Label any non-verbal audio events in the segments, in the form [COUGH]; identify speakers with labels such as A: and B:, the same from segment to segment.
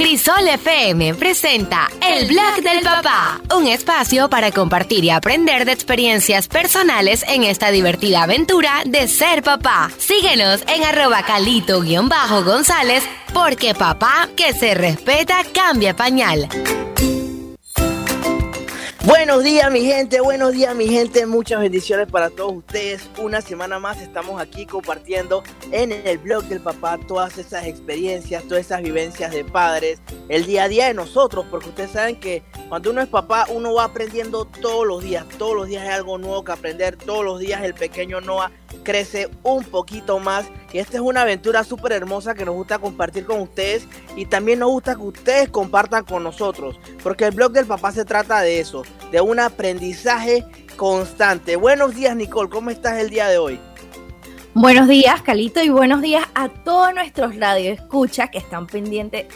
A: Crisol FM presenta El Blog del Papá, un espacio para compartir y aprender de experiencias personales en esta divertida aventura de ser papá. Síguenos en arroba calito-gonzález porque papá que se respeta cambia pañal.
B: Buenos días mi gente, buenos días mi gente, muchas bendiciones para todos ustedes. Una semana más estamos aquí compartiendo en el blog del papá todas esas experiencias, todas esas vivencias de padres, el día a día de nosotros, porque ustedes saben que cuando uno es papá uno va aprendiendo todos los días, todos los días hay algo nuevo que aprender, todos los días el pequeño Noah crece un poquito más. Y esta es una aventura súper hermosa que nos gusta compartir con ustedes y también nos gusta que ustedes compartan con nosotros, porque el blog del papá se trata de eso, de un aprendizaje constante. Buenos días Nicole, ¿cómo estás el día de hoy?
C: Buenos días, Calito, y buenos días a todos nuestros radioescuchas que están pendientes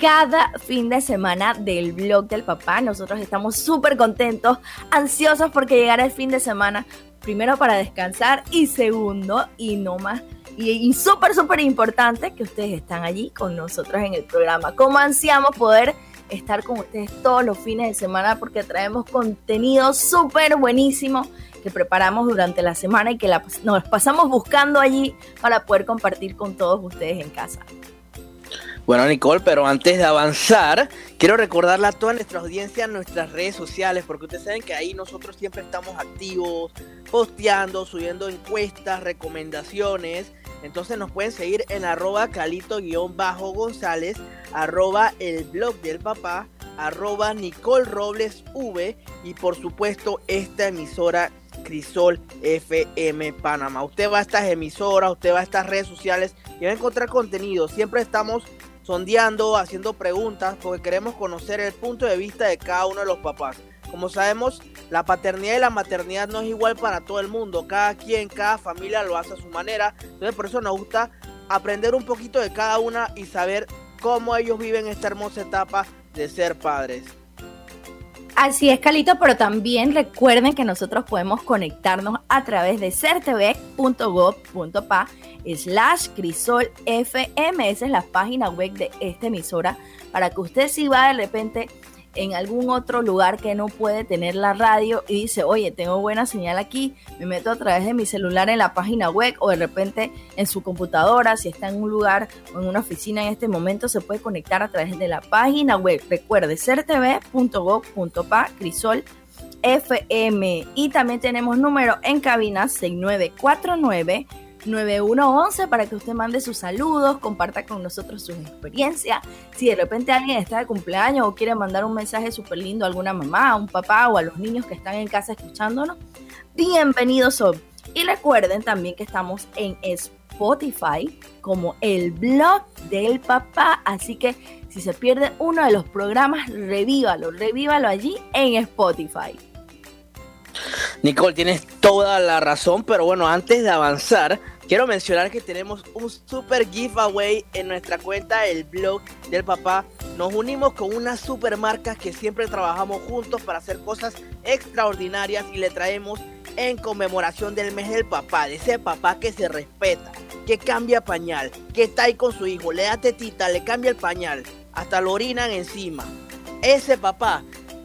C: cada fin de semana del blog del papá. Nosotros estamos súper contentos, ansiosos porque llegará el fin de semana, primero para descansar y segundo, y no más, y, súper, súper importante que ustedes están allí con nosotros en el programa. Como ansiamos poder estar con ustedes todos los fines de semana porque traemos contenido súper buenísimo que preparamos durante la semana y que nos pasamos buscando allí para poder compartir con todos ustedes en casa.
B: Bueno, Nicole, pero antes de avanzar, quiero recordarle a toda nuestra audiencia nuestras redes sociales, porque ustedes saben que ahí nosotros siempre estamos activos, posteando, subiendo encuestas, recomendaciones. Entonces nos pueden seguir en arroba calito-gonzález, arroba el blog del papá, arroba Nicole Robles V y por supuesto esta emisora Crisol FM Panamá. Usted va a estas emisoras, usted va a estas redes sociales y va a encontrar contenido. Siempre estamos sondeando, haciendo preguntas, porque queremos conocer el punto de vista de cada uno de los papás. Como sabemos, la paternidad y la maternidad no es igual para todo el mundo. Cada quien, cada familia lo hace a su manera. Entonces por eso nos gusta aprender un poquito de cada una y saber cómo ellos viven esta hermosa etapa de ser padres.
C: Así es, Calito, pero también recuerden que nosotros podemos conectarnos a través de certv.gov.pa slash crisol fm. Esa es la página web de esta emisora para que usted si va de repente en algún otro lugar que no puede tener la radio y dice, oye, tengo buena señal aquí, me meto a través de mi celular en la página web o de repente en su computadora, si está en un lugar o en una oficina en este momento, se puede conectar a través de la página web. Recuerde, certv.gov.pa, Crisol FM. Y también tenemos número en cabina 6949 9111 para que usted mande sus saludos, comparta con nosotros sus experiencias. Si de repente alguien está de cumpleaños o quiere mandar un mensaje súper lindo a alguna mamá, a un papá o a los niños que están en casa escuchándonos, bienvenidos son. Y recuerden también que estamos en Spotify como el blog del papá. Así que si se pierde uno de los programas, revívalo, revívalo allí en Spotify.
B: Nicole, tienes toda la razón, pero bueno, antes de avanzar, quiero mencionar que tenemos un super giveaway en nuestra cuenta, el blog del papá. Nos unimos con unas super marcas que siempre trabajamos juntos para hacer cosas extraordinarias y le traemos en conmemoración del mes del papá, de ese papá que se respeta, que cambia pañal, que está ahí con su hijo, le da tetita, le cambia el pañal, hasta lo orinan encima. Ese papá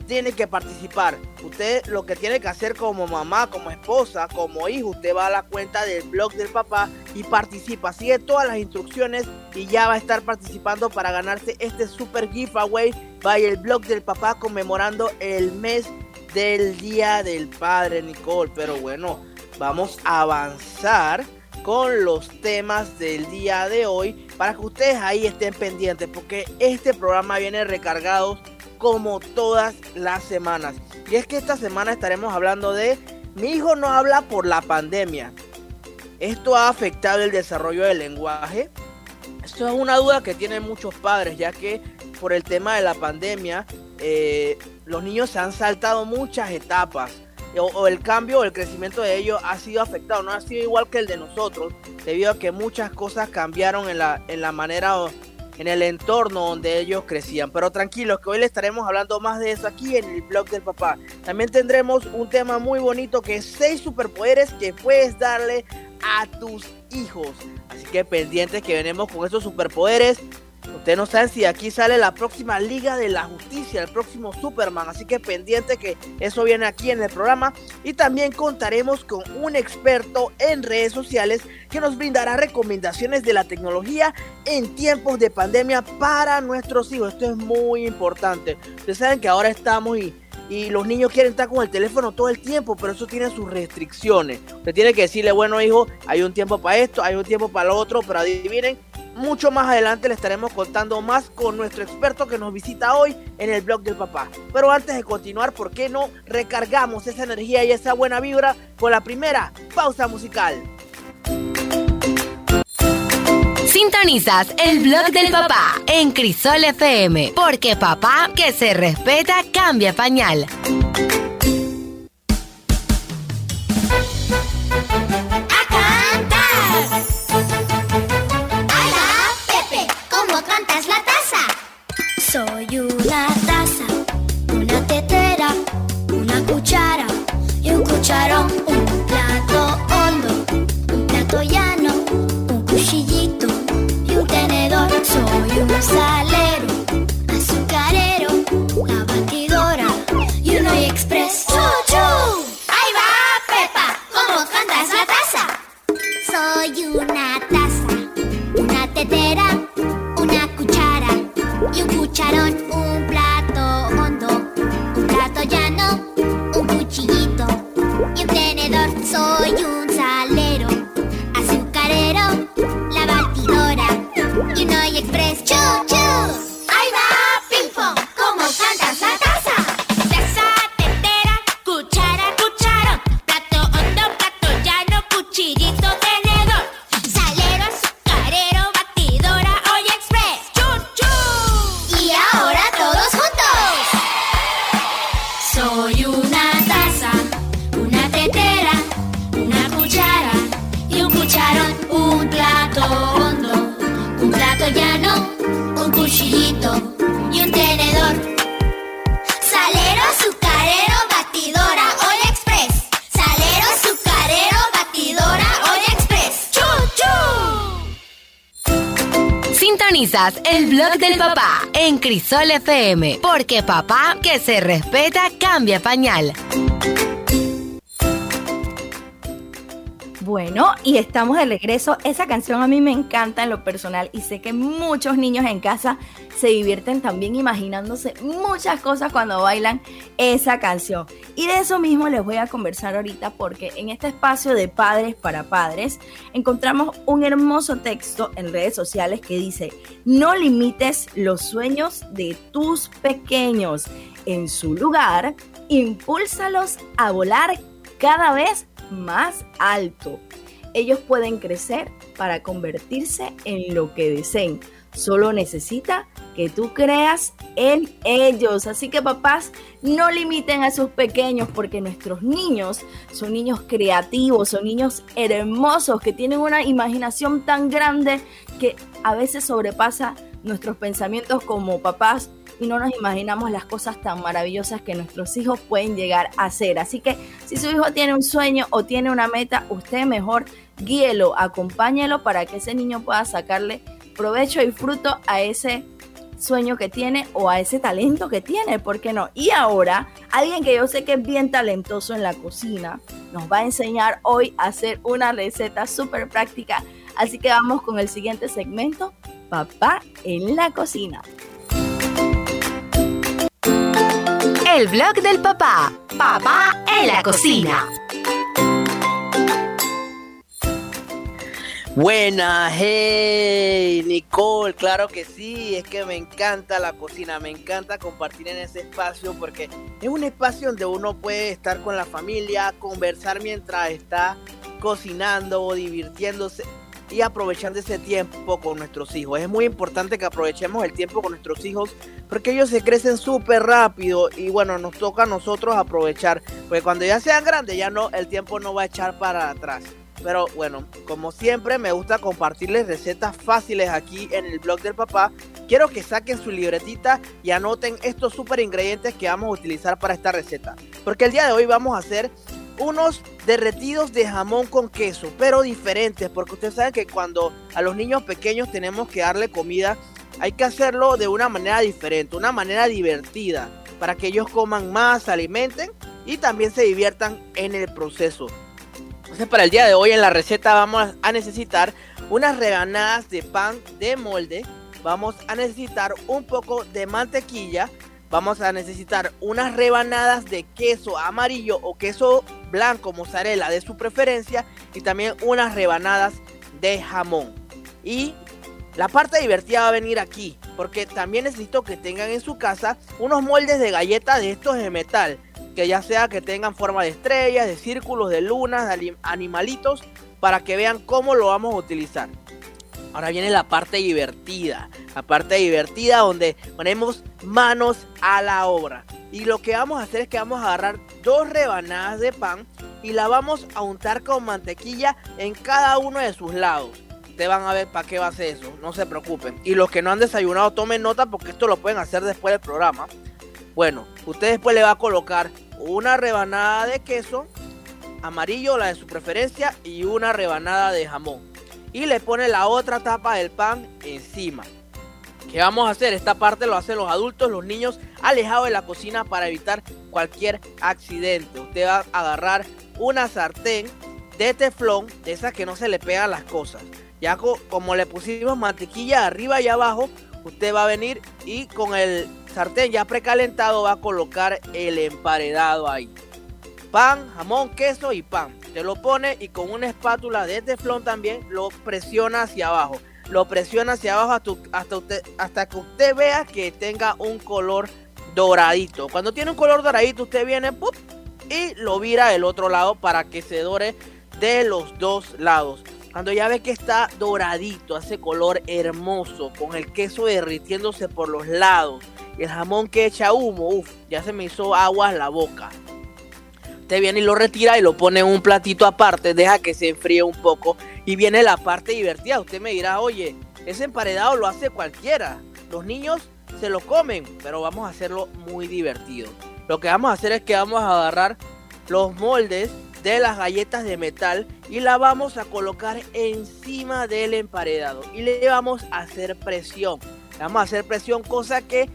B: tiene que participar. Usted lo que tiene que hacer como mamá, como esposa, como hijo, usted va a la cuenta del blog del papá y participa. Sigue todas las instrucciones y ya va a estar participando para ganarse este super giveaway. Vaya el blog del papá conmemorando el mes del Día del Padre, Nicole. Pero bueno, vamos a avanzar con los temas del día de hoy para que ustedes ahí estén pendientes porque este programa viene recargado como todas las semanas. Y es que esta semana estaremos hablando de mi hijo no habla por la pandemia. ¿Esto ha afectado el desarrollo del lenguaje? Esto es una duda que tienen muchos padres, ya que por el tema de la pandemia, eh, los niños se han saltado muchas etapas. O, el cambio o el crecimiento de ellos ha sido afectado, no ha sido igual que el de nosotros, debido a que muchas cosas cambiaron en la, en la manera en el entorno donde ellos crecían. Pero tranquilos, que hoy les estaremos hablando más de eso aquí en el blog del papá. También tendremos un tema muy bonito que es 6 superpoderes que puedes darle a tus hijos. Así que pendientes que venimos con esos superpoderes. Ustedes no saben si aquí sale la próxima Liga de la Justicia, el próximo Superman. Así que pendiente que eso viene aquí en el programa. Y también contaremos con un experto en redes sociales que nos brindará recomendaciones de la tecnología en tiempos de pandemia para nuestros hijos. Esto es muy importante. Ustedes saben que ahora estamos y y los niños quieren estar con el teléfono todo el tiempo, pero eso tiene sus restricciones. Usted tiene que decirle, bueno hijo, hay un tiempo para esto, hay un tiempo para lo otro, pero adivinen, mucho más adelante le estaremos contando más con nuestro experto que nos visita hoy en el blog del papá. Pero antes de continuar, ¿por qué no recargamos esa energía y esa buena vibra con la primera pausa musical?
A: Sintonizas el blog del papá en Crisol FM, porque papá que se respeta cambia pañal. Sintonizas el blog del papá en Crisol FM, porque papá que se respeta cambia pañal.
C: Bueno, y estamos de regreso. Esa canción a mí me encanta en lo personal y sé que muchos niños en casa se divierten también imaginándose muchas cosas cuando bailan esa canción. Y de eso mismo les voy a conversar ahorita porque en este espacio de padres para padres encontramos un hermoso texto en redes sociales que dice, no limites los sueños de tus pequeños. En su lugar, impúlsalos a volar cada vez más alto. Ellos pueden crecer para convertirse en lo que deseen. Solo necesita que tú creas en ellos. Así que papás, no limiten a sus pequeños porque nuestros niños son niños creativos, son niños hermosos que tienen una imaginación tan grande que a veces sobrepasa nuestros pensamientos como papás y no nos imaginamos las cosas tan maravillosas que nuestros hijos pueden llegar a hacer. Así que si su hijo tiene un sueño o tiene una meta, usted mejor guíelo, acompáñelo para que ese niño pueda sacarle provecho y fruto a ese sueño que tiene o a ese talento que tiene, ¿por qué no? Y ahora, alguien que yo sé que es bien talentoso en la cocina, nos va a enseñar hoy a hacer una receta súper práctica. Así que vamos con el siguiente segmento, papá en la cocina.
A: El blog del papá. Papá en la cocina.
B: Buena, hey, Nicole, claro que sí, es que me encanta la cocina, me encanta compartir en ese espacio porque es un espacio donde uno puede estar con la familia, conversar mientras está cocinando o divirtiéndose y aprovechando ese tiempo con nuestros hijos. Es muy importante que aprovechemos el tiempo con nuestros hijos porque ellos se crecen súper rápido y bueno, nos toca a nosotros aprovechar, porque cuando ya sean grandes ya no, el tiempo no va a echar para atrás. Pero bueno, como siempre me gusta compartirles recetas fáciles aquí en el blog del papá. Quiero que saquen su libretita y anoten estos super ingredientes que vamos a utilizar para esta receta. Porque el día de hoy vamos a hacer unos derretidos de jamón con queso, pero diferentes, porque ustedes saben que cuando a los niños pequeños tenemos que darle comida hay que hacerlo de una manera diferente, una manera divertida, para que ellos coman más, se alimenten y también se diviertan en el proceso. Entonces para el día de hoy en la receta vamos a necesitar unas rebanadas de pan de molde, vamos a necesitar un poco de mantequilla, vamos a necesitar unas rebanadas de queso amarillo o queso blanco, mozzarella de su preferencia y también unas rebanadas de jamón. Y la parte divertida va a venir aquí, porque también necesito que tengan en su casa unos moldes de galleta de estos de metal, que ya sea que tengan forma de estrellas, de círculos, de lunas, de animalitos, para que vean cómo lo vamos a utilizar. Ahora viene la parte divertida, la parte divertida donde ponemos manos a la obra. Y lo que vamos a hacer es que vamos a agarrar dos rebanadas de pan y la vamos a untar con mantequilla en cada uno de sus lados ustedes van a ver para qué va a ser eso, no se preocupen. Y los que no han desayunado, tomen nota porque esto lo pueden hacer después del programa. Bueno, usted después le va a colocar una rebanada de queso amarillo, la de su preferencia, y una rebanada de jamón. Y le pone la otra tapa del pan encima. ¿Qué vamos a hacer? Esta parte lo hacen los adultos, los niños alejados de la cocina para evitar cualquier accidente. Usted va a agarrar una sartén de teflón, de esas que no se le pegan las cosas. Ya como le pusimos mantequilla arriba y abajo, usted va a venir y con el sartén ya precalentado va a colocar el emparedado ahí. Pan, jamón, queso y pan. Te lo pone y con una espátula de teflón también lo presiona hacia abajo. Lo presiona hacia abajo hasta, usted, hasta que usted vea que tenga un color doradito. Cuando tiene un color doradito, usted viene y lo vira del otro lado para que se dore de los dos lados. Cuando ya ve que está doradito, hace color hermoso, con el queso derritiéndose por los lados y el jamón que echa humo, ya se me hizo aguas la boca. Usted viene y lo retira y lo pone en un platito aparte, deja que se enfríe un poco y viene la parte divertida. Usted me dirá, oye, ese emparedado lo hace cualquiera. Los niños se lo comen, pero vamos a hacerlo muy divertido. Lo que vamos a hacer es que vamos a agarrar los moldes de las galletas de metal y la vamos a colocar encima del emparedado y le vamos a hacer presión. Vamos a hacer presión cosa que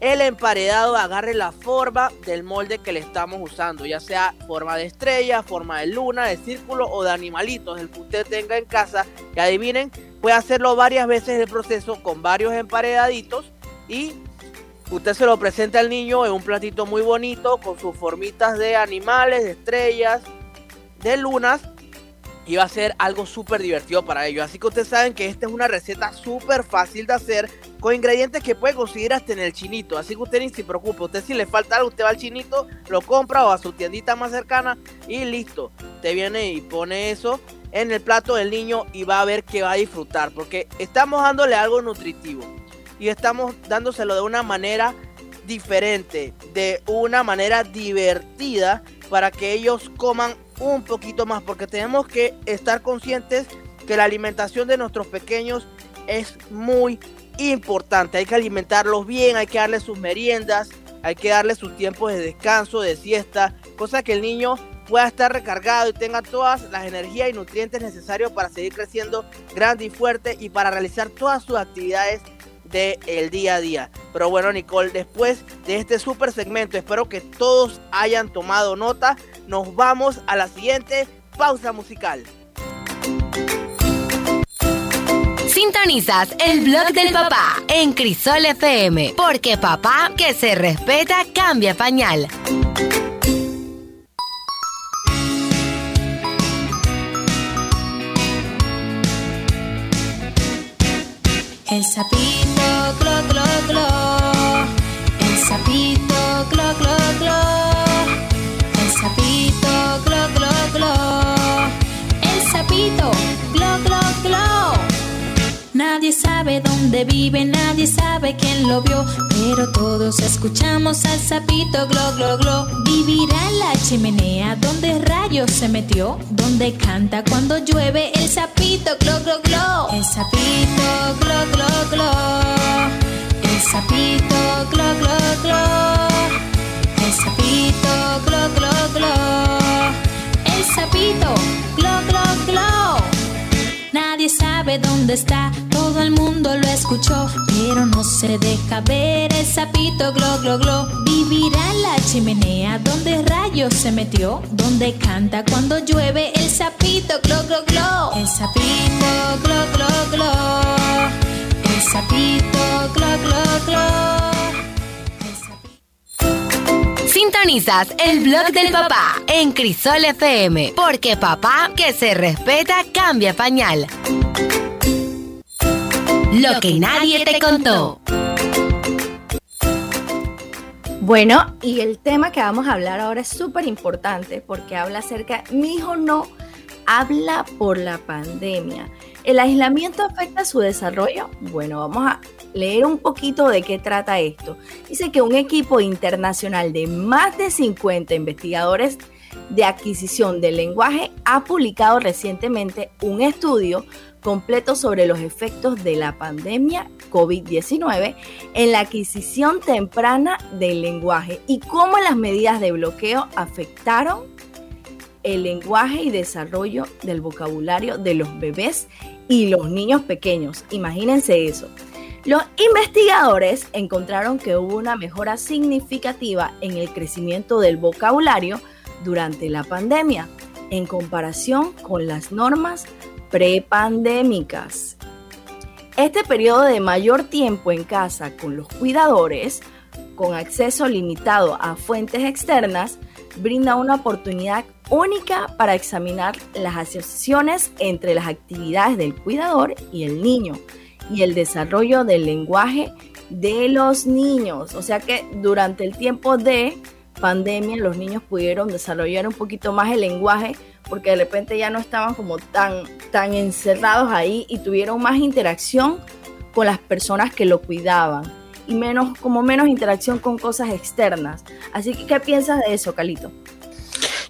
B: el emparedado agarre la forma del molde que le estamos usando, ya sea forma de estrella, forma de luna, de círculo o de animalitos, el que usted tenga en casa. Que adivinen, puede hacerlo varias veces el proceso con varios emparedaditos y usted se lo presenta al niño en un platito muy bonito con sus formitas de animales, de estrellas, de lunas y va a ser algo súper divertido para ellos. Así que ustedes saben que esta es una receta súper fácil de hacer con ingredientes que puede conseguir hasta en el chinito. Así que usted ni se preocupe. Usted si le falta algo, usted va al chinito, lo compra o a su tiendita más cercana y listo. Te viene y pone eso en el plato del niño y va a ver que va a disfrutar. Porque estamos dándole algo nutritivo. Y estamos dándoselo de una manera diferente, de una manera divertida para que ellos coman un poquito más, porque tenemos que estar conscientes que la alimentación de nuestros pequeños es muy importante. Hay que alimentarlos bien, hay que darles sus meriendas, hay que darles sus tiempos de descanso, de siesta, cosa que el niño pueda estar recargado y tenga todas las energías y nutrientes necesarios para seguir creciendo grande y fuerte y para realizar todas sus actividades del día a día. Pero bueno, Nicole, después de este super segmento, espero que todos hayan tomado nota. Nos vamos a la siguiente pausa musical.
A: Sintonizas el blog del papá en Crisol FM, porque papá que se respeta cambia pañal.
D: El sapito, clo, clo, clo. El sapito, Sapito, clo, clo, clo. Nadie sabe dónde vive, nadie sabe quién lo vio, pero todos escuchamos al sapito glo glo glo. Vivirá en la chimenea donde rayos se metió, donde canta cuando llueve el sapito glo glo glo. El sapito glo glo glo. El sapito glo glo glo. El sapito glo glo glo. Sapito glo glo glo. Nadie sabe dónde está, todo el mundo lo escuchó, pero no se deja ver el sapito glo glo glo. Vivirá en la chimenea donde rayos se metió, donde canta cuando llueve el sapito glo glo glo. El sapito glo glo glo. El sapito glo glo glo.
A: Sintonizas el blog del papá en Crisol FM, porque papá que se respeta cambia pañal. Lo que nadie te contó.
C: Bueno, y el tema que vamos a hablar ahora es súper importante porque habla acerca, mi hijo no habla por la pandemia. ¿El aislamiento afecta su desarrollo? Bueno, vamos a leer un poquito de qué trata esto. Dice que un equipo internacional de más de 50 investigadores de adquisición del lenguaje ha publicado recientemente un estudio completo sobre los efectos de la pandemia COVID-19 en la adquisición temprana del lenguaje y cómo las medidas de bloqueo afectaron el lenguaje y desarrollo del vocabulario de los bebés y los niños pequeños. Imagínense eso. Los investigadores encontraron que hubo una mejora significativa en el crecimiento del vocabulario durante la pandemia en comparación con las normas prepandémicas. Este periodo de mayor tiempo en casa con los cuidadores, con acceso limitado a fuentes externas, brinda una oportunidad única para examinar las asociaciones entre las actividades del cuidador y el niño y el desarrollo del lenguaje de los niños. O sea que durante el tiempo de pandemia los niños pudieron desarrollar un poquito más el lenguaje porque de repente ya no estaban como tan, tan encerrados ahí y tuvieron más interacción con las personas que lo cuidaban y menos, como menos interacción con cosas externas. Así que, ¿qué piensas de eso, Calito?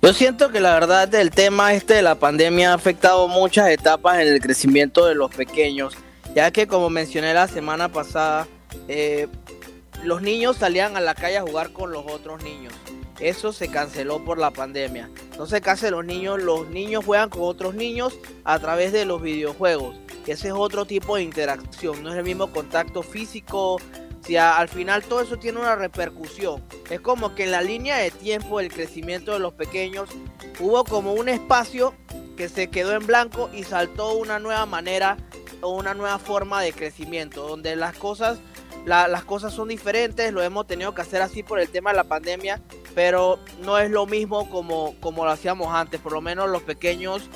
B: Yo siento que la verdad del tema este de la pandemia ha afectado muchas etapas en el crecimiento de los pequeños, ya que como mencioné la semana pasada, eh, los niños salían a la calle a jugar con los otros niños. Eso se canceló por la pandemia. Entonces, ¿qué hacen los niños? Los niños juegan con otros niños a través de los videojuegos. Ese es otro tipo de interacción, no es el mismo contacto físico. Si al final todo eso tiene una repercusión. Es como que en la línea de tiempo del crecimiento de los pequeños hubo como un espacio que se quedó en blanco y saltó una nueva manera una nueva forma de crecimiento, donde las cosas, la- las cosas son diferentes, lo hemos tenido que hacer así por el tema de la pandemia, pero no es lo mismo como, como lo hacíamos antes, por lo menos los pequeños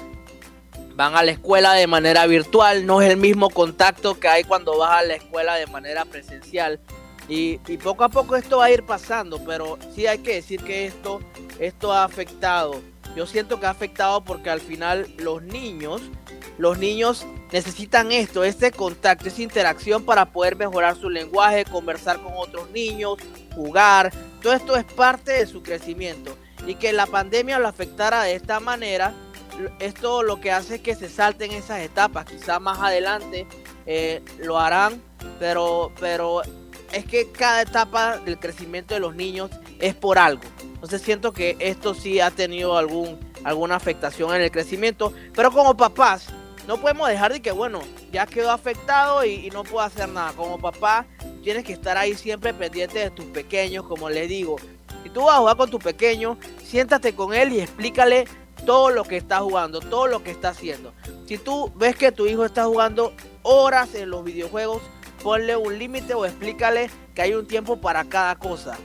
B: van a la escuela de manera virtual, no es el mismo contacto que hay cuando vas a la escuela de manera presencial. Y, y poco a poco esto va a ir pasando, pero sí hay que decir que esto, esto ha afectado. Yo siento que ha afectado porque al final los niños, los niños necesitan esto, este contacto, esa interacción para poder mejorar su lenguaje, conversar con otros niños, jugar. Todo esto es parte de su crecimiento. Y que la pandemia lo afectara de esta manera, esto lo que hace es que se salten esas etapas. Quizá más adelante eh, lo harán, pero, pero es que cada etapa del crecimiento de los niños es por algo. Entonces siento que esto sí ha tenido algún, alguna afectación en el crecimiento. Pero como papás, no podemos dejar de que, bueno, ya quedó afectado y, no puedo hacer nada. Como papá, tienes que estar ahí siempre pendiente de tus pequeños, como les digo. Si tú vas a jugar con tu pequeño, siéntate con él y explícale todo lo que está jugando, todo lo que está haciendo. Si tú ves que tu hijo está jugando horas en los videojuegos, ponle un límite o explícale que hay un tiempo para cada cosa.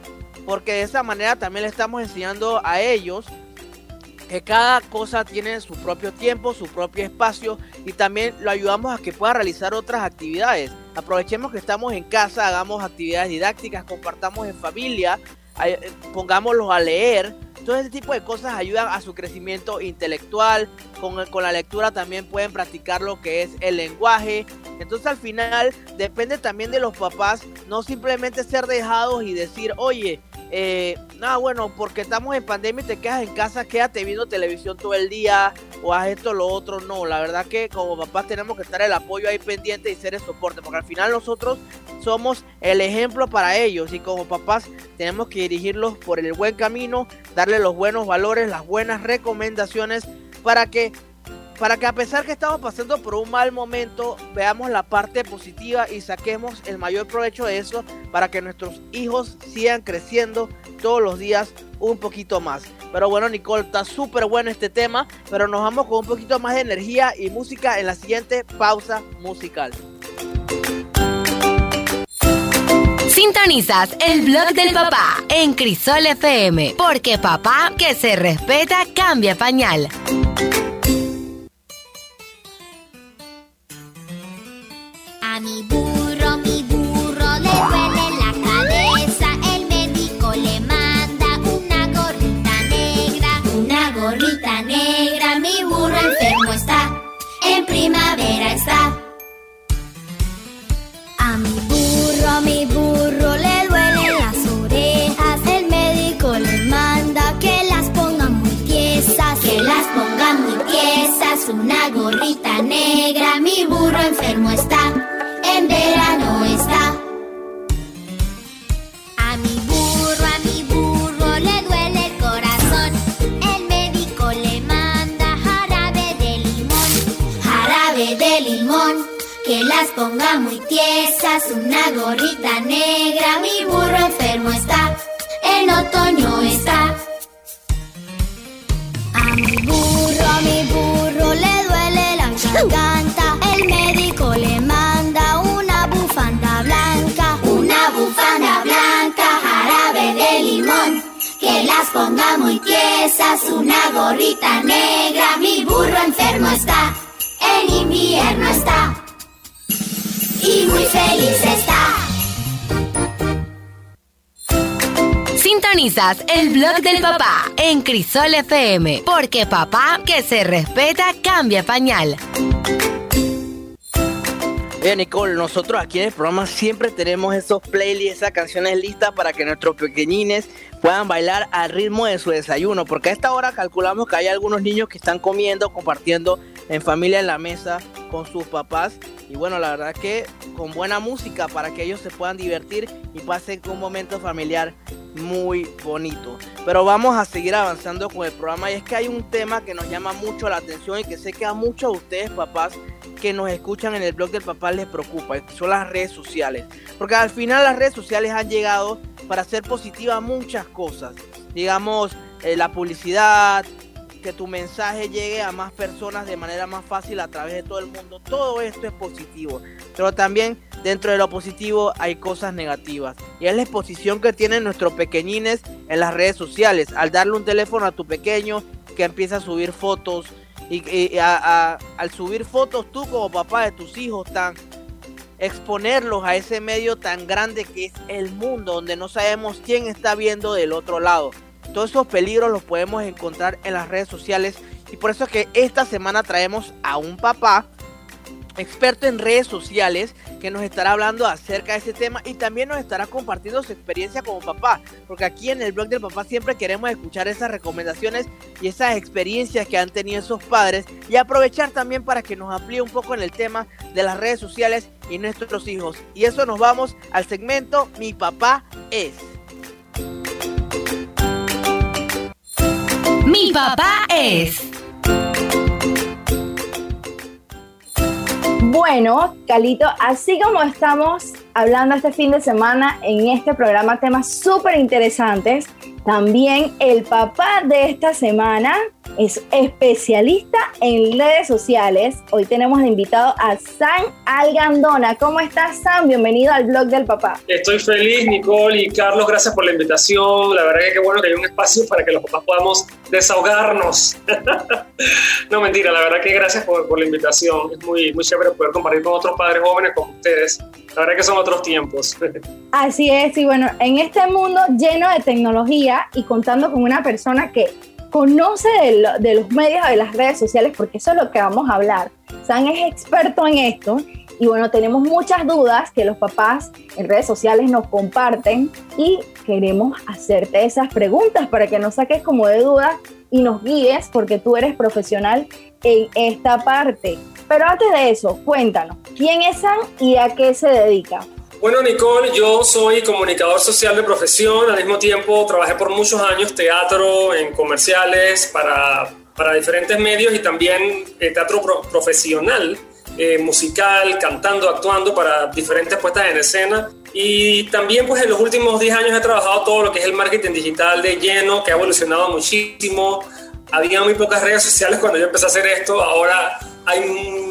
B: Porque de esa manera también le estamos enseñando a ellos que cada cosa tiene su propio tiempo, su propio espacio y también lo ayudamos a que pueda realizar otras actividades. Aprovechemos que estamos en casa, hagamos actividades didácticas, compartamos en familia, eh, pongámoslos a leer. Todo ese tipo de cosas ayudan a su crecimiento intelectual. Con, con la lectura también pueden practicar lo que es el lenguaje. Entonces al final depende también de los papás no simplemente ser dejados y decir, oye, eh, no, bueno, porque estamos en pandemia y te quedas en casa, quédate viendo televisión todo el día o haz esto o lo otro. No, la verdad que como papás tenemos que estar el apoyo ahí pendiente y ser el soporte, porque al final nosotros somos el ejemplo para ellos y como papás tenemos que dirigirlos por el buen camino, darle los buenos valores, las buenas recomendaciones para que para que a pesar que estamos pasando por un mal momento, veamos la parte positiva y saquemos el mayor provecho de eso para que nuestros hijos sigan creciendo todos los días un poquito más. Pero bueno, Nicole, está súper bueno este tema, pero nos vamos con un poquito más de energía y música en la siguiente pausa musical.
A: Sintonizas el blog del papá en Crisol FM, porque papá que se respeta cambia pañal. Crisol FM, porque papá que se respeta cambia pañal.
B: Bien, Nicole, nosotros aquí en el programa siempre tenemos esos playlists, esas canciones listas para que nuestros pequeñines puedan bailar al ritmo de su desayuno, porque a esta hora calculamos que hay algunos niños que están comiendo, compartiendo en familia en la mesa con sus papás. Y bueno, la verdad que con buena música para que ellos se puedan divertir y pasen un momento familiar muy bonito. Pero vamos a seguir avanzando con el programa y es que hay un tema que nos llama mucho la atención y que sé que a muchos de ustedes papás que nos escuchan en el blog del papá les preocupa, son las redes sociales. Porque al final las redes sociales han llegado para hacer positivas muchas cosas. Digamos, eh, la publicidad, que tu mensaje llegue a más personas de manera más fácil a través de todo el mundo. Todo esto es positivo. Pero también dentro de lo positivo hay cosas negativas. Y es la exposición que tienen nuestros pequeñines en las redes sociales. Al darle un teléfono a tu pequeño que empieza a subir fotos. Y, al subir fotos tú como papá de tus hijos tan exponerlos a ese medio tan grande que es el mundo, donde no sabemos quién está viendo del otro lado. Todos esos peligros los podemos encontrar en las redes sociales y por eso es que esta semana traemos a un papá experto en redes sociales que nos estará hablando acerca de ese tema y también nos estará compartiendo su experiencia como papá, porque aquí en el blog del papá siempre queremos escuchar esas recomendaciones y esas experiencias que han tenido esos padres y aprovechar también para que nos amplíe un poco en el tema de las redes sociales y nuestros hijos. Y eso nos vamos al segmento Mi papá es.
A: Mi papá es.
E: Bueno, Calito, así como estamos hablando este fin de semana en este programa temas súper interesantes, también el papá de esta semana es especialista en redes sociales. Hoy tenemos de invitado a Sam Algandona. ¿Cómo estás, Sam? Bienvenido al blog del papá.
F: Estoy feliz, Nicole y Carlos, gracias por la invitación. La verdad que qué bueno que hay un espacio para que los papás podamos desahogarnos. [LAUGHS] no, mentira, la verdad que gracias por, por la invitación. Es muy, muy chévere poder compartir con otros padres jóvenes como ustedes. La verdad que son otros tiempos. [LAUGHS]
E: Así es, y bueno, en este mundo lleno de tecnología y contando con una persona que conoce de, lo- de los medios de las redes sociales, porque eso es lo que vamos a hablar. Sam es experto en esto y bueno, tenemos muchas dudas que los papás en redes sociales nos comparten y queremos hacerte esas preguntas para que nos saques como de dudas y nos guíes porque tú eres profesional en esta parte. Pero antes de eso, cuéntanos, ¿quién es Sam y a qué se dedica?
F: Bueno, Nicole, yo soy comunicador social de profesión. Al mismo tiempo, trabajé por muchos años teatro, en comerciales, para para diferentes medios y también eh, teatro pro- profesional, eh, musical, cantando, actuando para diferentes puestas en escena. Y también pues en los últimos 10 años he trabajado todo lo que es el marketing digital de lleno, que ha evolucionado muchísimo. Había muy pocas redes sociales cuando yo empecé a hacer esto, ahora hay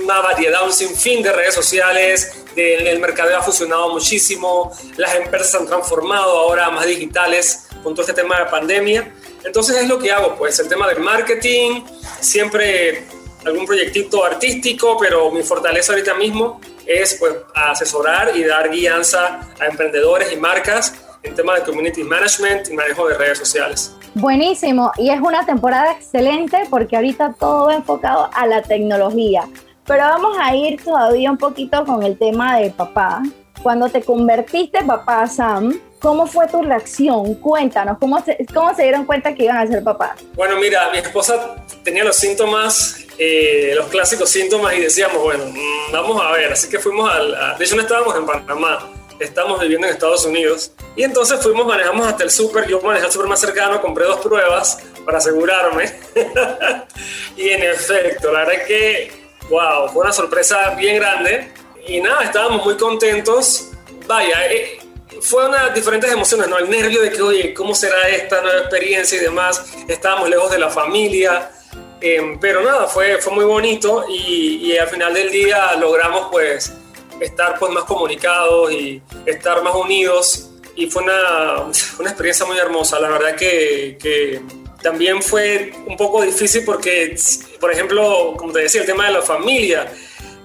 F: una variedad, un sinfín de redes sociales, del- el mercadeo ha fusionado muchísimo, las empresas se han transformado ahora más digitales con todo este tema de pandemia. Entonces es lo que hago, pues el tema del marketing, siempre algún proyectito artístico, pero mi fortaleza ahorita mismo es pues asesorar y dar guianza a emprendedores y marcas en tema de community management y manejo de redes sociales.
E: Buenísimo, y es una temporada excelente porque ahorita todo va enfocado a la tecnología. Pero vamos a ir todavía un poquito con el tema de papá. Cuando te convertiste papá, Sam, ¿cómo fue tu reacción? Cuéntanos, ¿cómo se, cómo se dieron cuenta que iban a ser papás?
F: Bueno, mira, mi esposa tenía los síntomas, eh, los clásicos síntomas y decíamos, bueno, mm, vamos a ver. Así que fuimos al... a- de hecho, no estábamos en Panamá, estábamos viviendo en Estados Unidos. Y entonces fuimos, manejamos hasta el súper, yo manejé al súper más cercano, compré dos pruebas para asegurarme. [LAUGHS] y en efecto, la verdad que, wow, fue una sorpresa bien grande. Y nada, estábamos muy contentos. Vaya, eh, fue unas diferentes emociones, ¿no? El nervio de que, oye, ¿cómo será esta nueva experiencia y demás? Estábamos lejos de la familia, eh, pero nada, fue, fue muy bonito y, y al final del día logramos pues estar pues más comunicados y estar más unidos. Y fue una, [LAUGHS] una experiencia muy hermosa, la verdad que, también fue un poco difícil porque, por ejemplo, como te decía, el tema de la familia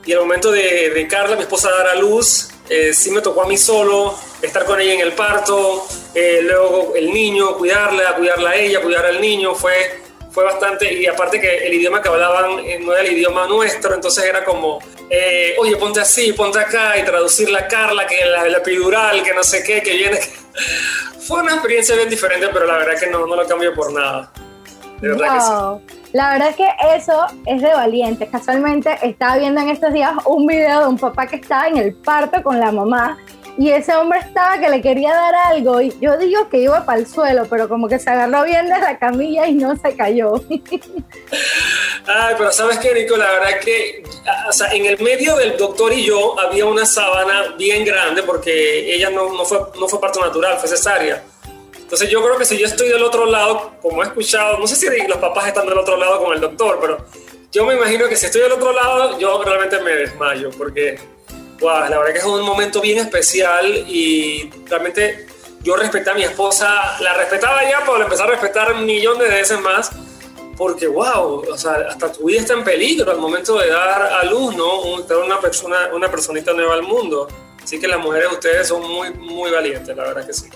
F: y el momento de, de Carla, mi esposa, dar a luz, eh, sí me tocó a mí solo estar con ella en el parto, eh, luego el niño, cuidarla, cuidarla a ella, cuidar al niño, fue, fue bastante, y aparte que el idioma que hablaban eh, no era el idioma nuestro, entonces era como, eh, oye, ponte así, ponte acá, y traducirla a Carla, que la, la epidural, que no sé qué, que viene. [LAUGHS] fue una experiencia bien diferente, pero la verdad que no, no lo cambio por nada. De verdad que sí.
E: Wow. La verdad es que eso es de valiente. Casualmente estaba viendo en estos días un video de un papá que estaba en el parto con la mamá y ese hombre estaba que le quería dar algo y yo digo que iba para el suelo, pero como que se agarró bien de la camilla y no se cayó. [LAUGHS]
F: Ay, pero ¿sabes qué, Nico? La verdad que, o sea, en el medio del doctor y yo había una sábana bien grande porque ella no, no, fue, no fue parto natural, fue cesárea. Entonces yo creo que si yo estoy del otro lado, como he escuchado, no sé si los papás están del otro lado con el doctor, pero yo me imagino que si estoy del otro lado, yo realmente me desmayo porque, wow, la verdad que es un momento bien especial y realmente yo respeté a mi esposa, la respetaba ya, pero la empecé a respetar un millón de veces más porque, wow, o sea, hasta tu vida está en peligro al momento de dar a luz, ¿no? Una persona, una personita nueva al mundo. Así que las mujeres, ustedes son muy, muy valientes, la verdad que sí.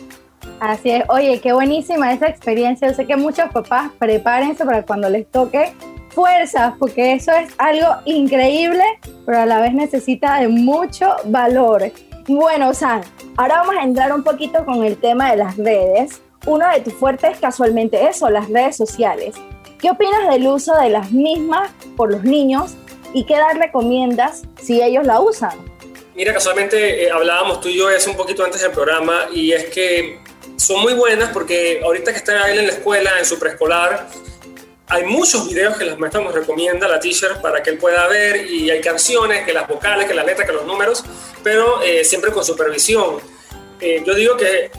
E: Así es, oye, qué buenísima esa experiencia. Yo sé que muchos papás prepárense para cuando les toque fuerzas, porque eso es algo increíble, pero a la vez necesita de mucho valor. Bueno, San, ahora vamos a entrar un poquito con el tema de las redes. Uno de tus fuertes es casualmente eso, las redes sociales. ¿Qué opinas del uso de las mismas por los niños y qué edad recomiendas si ellos la usan?
F: Mira, casualmente eh, hablábamos tú y yo eso un poquito antes del programa y es que son muy buenas porque ahorita que está él en la escuela, en su preescolar, hay muchos videos que las maestras nos recomienda la teacher para que él pueda ver y hay canciones, que las vocales, que las letras, que los números, pero eh, siempre con supervisión. Eh, yo digo que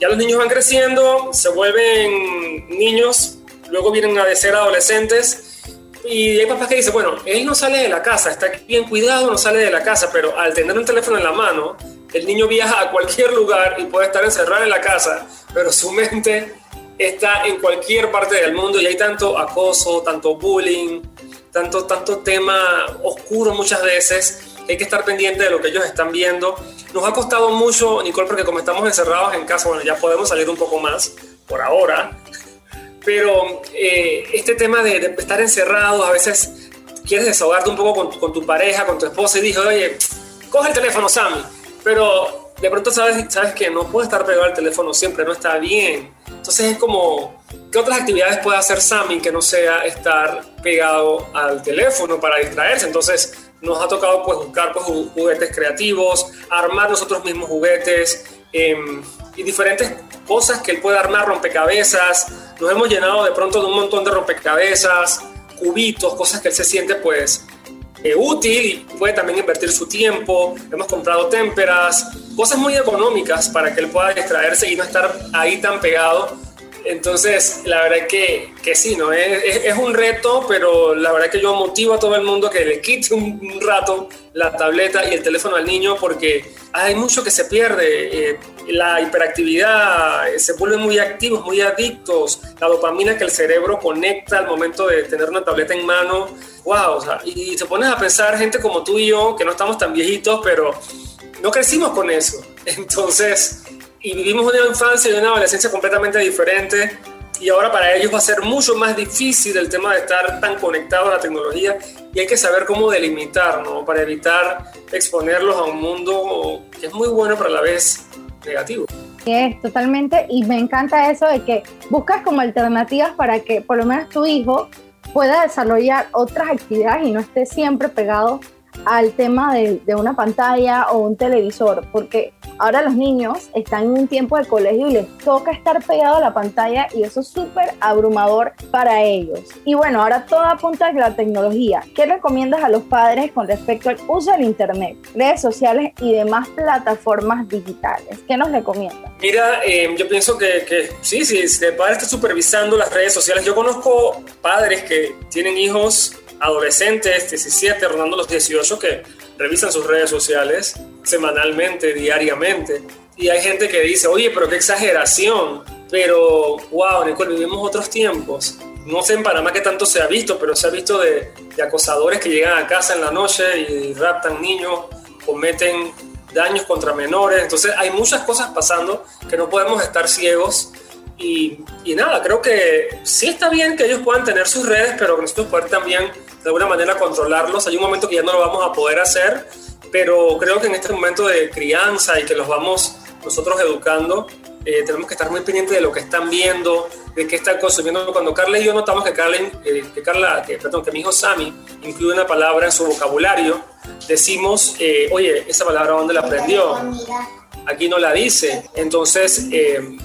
F: ya los niños van creciendo, se vuelven niños, luego vienen a ser adolescentes y hay papás que dicen, bueno, él no sale de la casa, está bien cuidado, no sale de la casa, pero al tener un teléfono en la mano, el niño viaja a cualquier lugar y puede estar encerrado en la casa, pero su mente está en cualquier parte del mundo y hay tanto acoso, tanto bullying, tanto, tanto tema oscuro muchas veces hay que estar pendiente de lo que ellos están viendo. Nos ha costado mucho, Nicole, porque como estamos encerrados en casa, bueno, ya podemos salir un poco más por ahora, pero eh, este tema de, estar encerrados, a veces quieres desahogarte un poco con, tu pareja, con tu esposa y dijo, oye, coge el teléfono, Sammy, pero de pronto sabes, sabes que no puede estar pegado al teléfono siempre, no está bien. Entonces es como, ¿qué otras actividades puede hacer Sammy que no sea estar pegado al teléfono para distraerse? Entonces nos ha tocado pues buscar pues, juguetes creativos, armar nosotros mismos juguetes eh, y diferentes cosas que él puede armar, rompecabezas. Nos hemos llenado de pronto de un montón de rompecabezas, cubitos, cosas que él se siente pues eh, útil y puede también invertir su tiempo. Hemos comprado témperas, cosas muy económicas para que él pueda distraerse y no estar ahí tan pegado. Entonces, la verdad que, que sí, ¿no? Es, es, un reto, pero la verdad que yo motivo a todo el mundo que le quite un, un rato la tableta y el teléfono al niño porque hay mucho que se pierde. Eh, la hiperactividad, eh, se vuelven muy activos, muy adictos. La dopamina que el cerebro conecta al momento de tener una tableta en mano. ¡Wow! O sea, y te pones a pensar, gente como tú y yo, que no estamos tan viejitos, pero no crecimos con eso. [LAUGHS] Entonces, y vivimos una infancia y una adolescencia completamente diferente y ahora para ellos va a ser mucho más difícil el tema de estar tan conectados a la tecnología y hay que saber cómo delimitar, ¿no? Para evitar exponerlos a un mundo que es muy bueno pero a la vez negativo.
E: Es totalmente, y me encanta eso de que buscas como alternativas para que por lo menos tu hijo pueda desarrollar otras actividades y no esté siempre pegado al tema de, de, una pantalla o un televisor, porque ahora los niños están en un tiempo de colegio y les toca estar pegado a la pantalla y eso es súper abrumador para ellos. Y bueno, ahora todo apunta a la tecnología. ¿Qué recomiendas a los padres con respecto al uso del Internet, redes sociales y demás plataformas digitales? ¿Qué nos recomiendas?
F: Mira, eh, yo pienso que, sí, sí, si el padre está supervisando las redes sociales, yo conozco padres que tienen hijos adolescentes, 17, rondando los 18, que revisan sus redes sociales semanalmente, diariamente. Y hay gente que dice, oye, pero qué exageración. Pero, wow, Nicole, vivimos otros tiempos. No sé en Panamá qué tanto se ha visto, pero se ha visto de, de acosadores que llegan a casa en la noche y raptan niños, cometen daños contra menores. Entonces hay muchas cosas pasando que no podemos estar ciegos y, y, nada, creo que sí está bien que ellos puedan tener sus redes, pero que nosotros poder también de alguna manera controlarlos. Hay un momento que ya no lo vamos a poder hacer, pero creo que en este momento de crianza y que los vamos nosotros educando, eh, tenemos que estar muy pendientes de lo que están viendo, de qué están consumiendo. Cuando Carla y yo notamos que Carla, eh, que, Carla que, perdón, que mi hijo Sammy incluye una palabra en su vocabulario, decimos, eh, oye, esa palabra ¿dónde la aprendió? aquí no la dice. Entonces,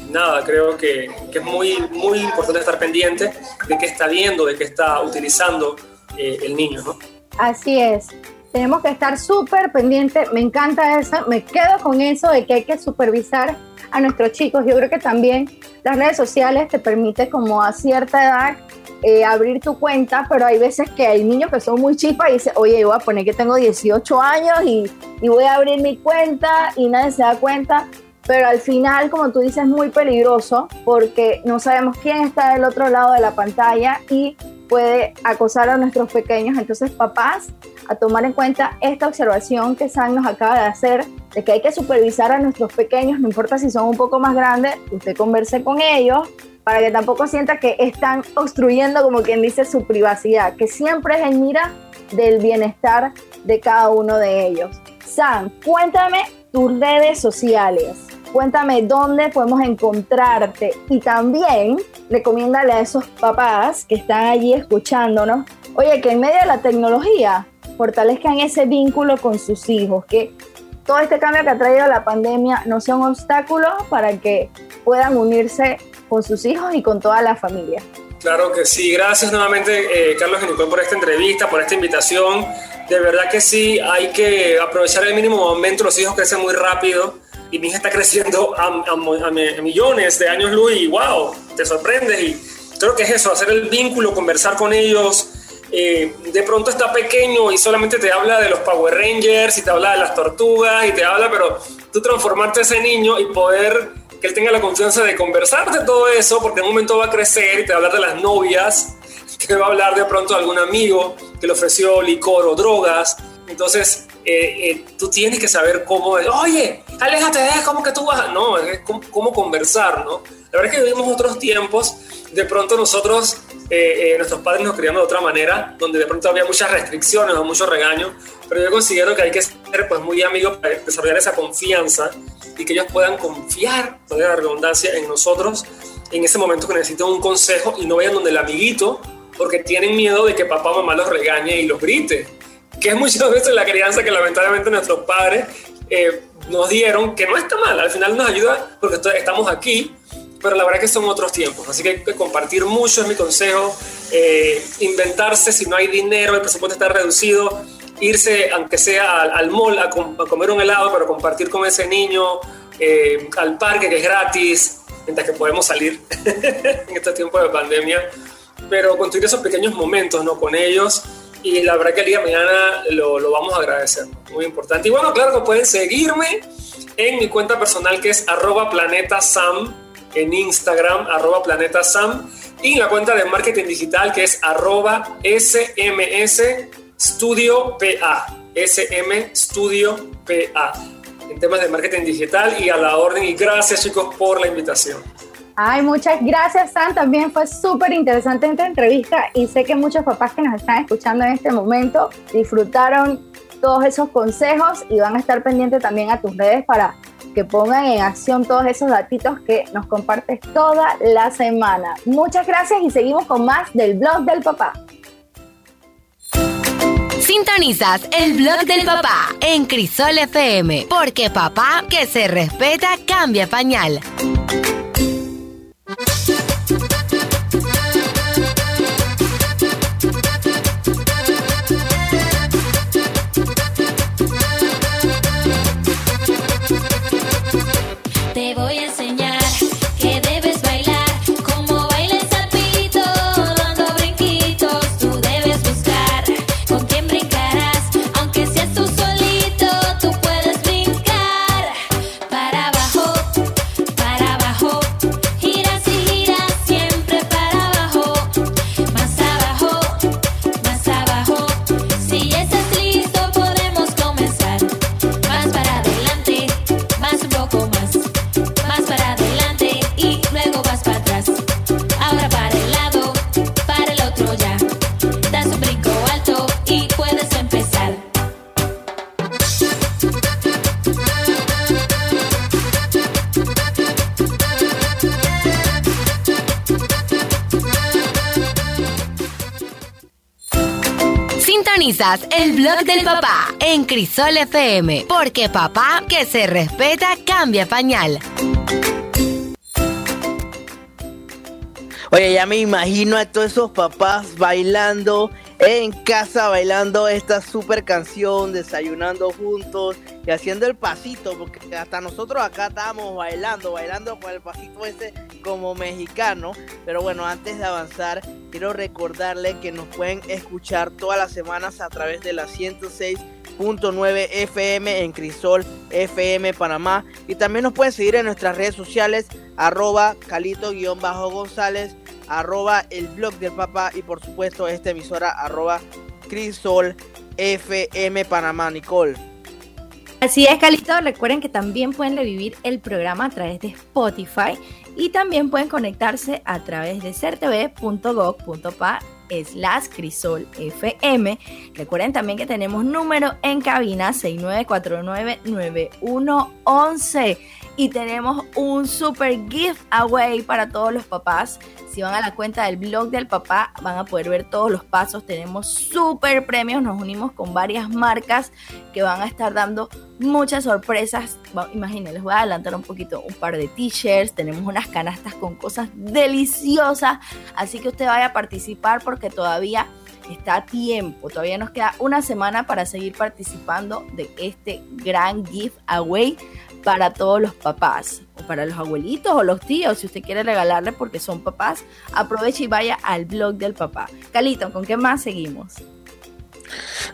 F: nada, creo que, que, es muy, muy importante estar pendiente de qué está viendo, de qué está utilizando eh, el niño, ¿no?
E: Así es. Tenemos que estar súper pendientes. Me encanta eso. Me quedo con eso de que hay que supervisar a nuestros chicos. Yo creo que también las redes sociales te permiten como a cierta edad eh, abrir tu cuenta, pero hay veces que hay niños que son muy chispas y dicen, oye, yo voy a poner que tengo 18 años y, y voy a abrir mi cuenta y nadie se da cuenta. Pero al final, como tú dices, es muy peligroso porque no sabemos quién está del otro lado de la pantalla y puede acosar a nuestros pequeños. Entonces, papás, a tomar en cuenta esta observación que Sam nos acaba de hacer, de que hay que supervisar a nuestros pequeños, no importa si son un poco más grandes, usted converse con ellos para que tampoco sienta que están obstruyendo, como quien dice, su privacidad, que siempre es en mira del bienestar de cada uno de ellos. Sam, cuéntame tus redes sociales. Cuéntame dónde podemos encontrarte y también recomiéndale a esos papás que están allí escuchándonos, oye, que en medio de la tecnología fortalezcan ese vínculo con sus hijos, que todo este cambio que ha traído la pandemia no sea un obstáculo para que puedan unirse con sus hijos y con toda la familia.
F: Claro que sí, gracias nuevamente eh, Carlos Genicón por esta entrevista, por esta invitación. De verdad que sí, hay que aprovechar el mínimo momento, los hijos crecen muy rápido y mi hija está creciendo a, millones de años luz y wow, te sorprendes y creo que es eso, hacer el vínculo, conversar con ellos. Eh, de pronto está pequeño y solamente te habla de los Power Rangers y te habla de las tortugas y te habla, pero tú transformarte ese niño y poder que él tenga la confianza de conversar de todo eso, porque en un momento va a crecer y te va a hablar de las novias, [LAUGHS] te va a hablar de pronto de algún amigo que le ofreció licor o drogas. Entonces, eh, eh, tú tienes que saber cómo, oye, aléjate de cómo que tú vas, no, es cómo, conversar, ¿no? La verdad es que vivimos otros tiempos, de pronto nosotros, eh, eh, nuestros padres nos criaron de otra manera, donde de pronto había muchas restricciones o mucho regaño, pero yo considero que hay que ser pues muy amigos para desarrollar esa confianza y que ellos puedan confiar, toda la redundancia, en nosotros en ese momento que necesitan un consejo y no vayan donde el amiguito porque tienen miedo de que papá o mamá los regañe y los grite que es muchas veces la crianza que lamentablemente nuestros padres eh, nos dieron, que no está mal, al final nos ayuda porque estamos aquí, pero la verdad que son otros tiempos, así que que compartir mucho, es mi consejo, eh, inventarse si no hay dinero, el presupuesto está reducido, irse, aunque sea al, al mall, a, com- a comer un helado, pero compartir con ese niño, eh, al parque que es gratis, mientras que podemos salir [LAUGHS] en estos tiempos de pandemia, pero construir esos pequeños momentos ¿no? con ellos. Y la verdad que el día de mañana lo, vamos a agradecer, muy importante. Y bueno, claro que pueden seguirme en mi cuenta personal que es arroba planetasam en Instagram, arroba planetasam, y en la cuenta de marketing digital que es arroba sms studio pa, sm studio pa, en temas de marketing digital y a la orden. Y gracias chicos por la invitación.
E: Ay, muchas gracias, Sam. También fue súper interesante esta entrevista y sé que muchos papás que nos están escuchando en este momento disfrutaron todos esos consejos y van a estar pendientes también a tus redes para que pongan en acción todos esos datitos que nos compartes toda la semana. Muchas gracias y seguimos con más del blog del papá.
A: Sintonizas el blog del papá en Crisol FM, porque papá que se respeta cambia pañal.
D: Voy a El
A: blog del papá en Crisol FM, porque papá que se respeta cambia pañal.
B: Oye, ya me imagino a todos esos papás bailando en casa, bailando esta super canción, desayunando juntos y haciendo el pasito, porque hasta nosotros acá estábamos bailando, bailando con el pasito ese como mexicano. Pero bueno, antes de avanzar, quiero recordarle que nos pueden escuchar todas las semanas a través de la 106.9 FM en Crisol FM Panamá. Y también nos pueden seguir en nuestras redes sociales, arroba calito-gonzález, arroba el blog del papá y por supuesto esta emisora, arroba Crisol FM Panamá. Nicole.
C: Así es, Calito. Recuerden que también pueden revivir el programa a través de Spotify y también pueden conectarse a través de certv.gov.pa slash crisol fm. Recuerden también que tenemos número en cabina 6949-9111 y tenemos un super giveaway para todos los papás. Si van a la cuenta del blog del papá van a poder ver todos los pasos. Tenemos super premios, nos unimos con varias marcas que van a estar dando muchas sorpresas. Imaginen, les voy a adelantar un poquito un par de t-shirts. Tenemos unas canastas con cosas deliciosas. Así que usted vaya a participar porque todavía está a tiempo. Todavía nos queda una semana para seguir participando de este gran giveaway para todos los papás o para los abuelitos o los tíos si usted quiere regalarle porque son papás aproveche y vaya al blog del papá Calito con qué más seguimos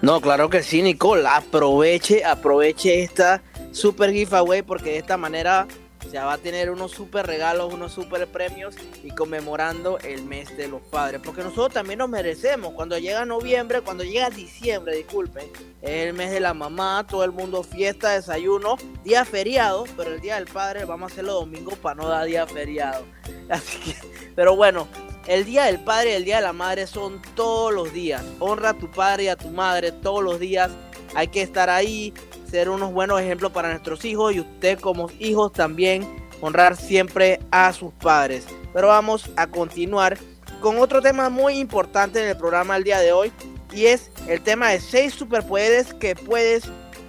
B: No, claro que sí, Nicole. Aproveche, aproveche esta super giveaway porque de esta manera se va a tener unos super regalos, unos super premios y conmemorando el mes de los padres. Porque nosotros también nos merecemos. Cuando llega noviembre, cuando llega diciembre, disculpen, es el mes de la mamá, todo el mundo fiesta, desayuno, día feriado, pero el día del padre vamos a hacerlo domingo para no dar día feriado. [LAUGHS] Así que, pero bueno, el día del padre y el día de la madre son todos los días. Honra a tu padre y a tu madre todos los días. Hay que estar ahí, ser unos buenos ejemplos para nuestros hijos y usted como hijos también honrar siempre a sus padres. Pero vamos a continuar con otro tema muy importante en el programa el día de hoy y es el tema de seis superpoderes que puedes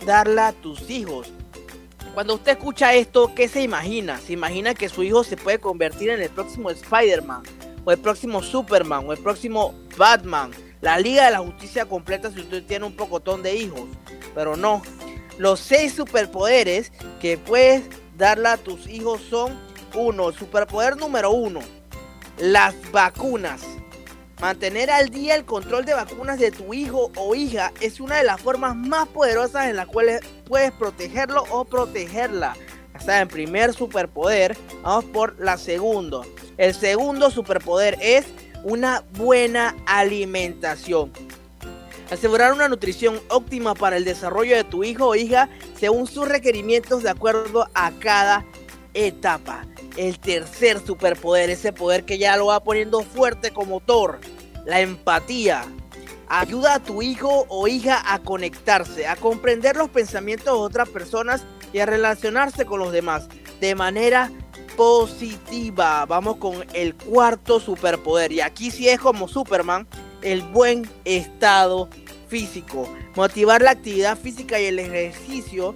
B: darle a tus hijos. Cuando usted escucha esto, ¿qué se imagina? ¿Se imagina que su hijo se puede convertir en el próximo Spider-Man? ¿O el próximo Superman? ¿O el próximo Batman? La Liga de la Justicia completa si usted tiene un pocotón de hijos. Pero no. Los seis superpoderes que puedes darle a tus hijos son uno, superpoder número uno, las vacunas. Mantener al día el control de vacunas de tu hijo o hija es una de las formas más poderosas en las cuales puedes protegerlo o protegerla. Está en primer superpoder. Vamos por la segundo. El segundo superpoder es una buena alimentación. Asegurar una nutrición óptima para el desarrollo de tu hijo o hija según sus requerimientos de acuerdo a cada etapa el tercer superpoder, ese poder que ya lo va poniendo fuerte como Thor, la empatía. Ayuda a tu hijo o hija a conectarse, a comprender los pensamientos de otras personas y a relacionarse con los demás de manera positiva. Vamos con el cuarto superpoder. Y aquí sí es como Superman, el buen estado físico. Motivar la actividad física y el ejercicio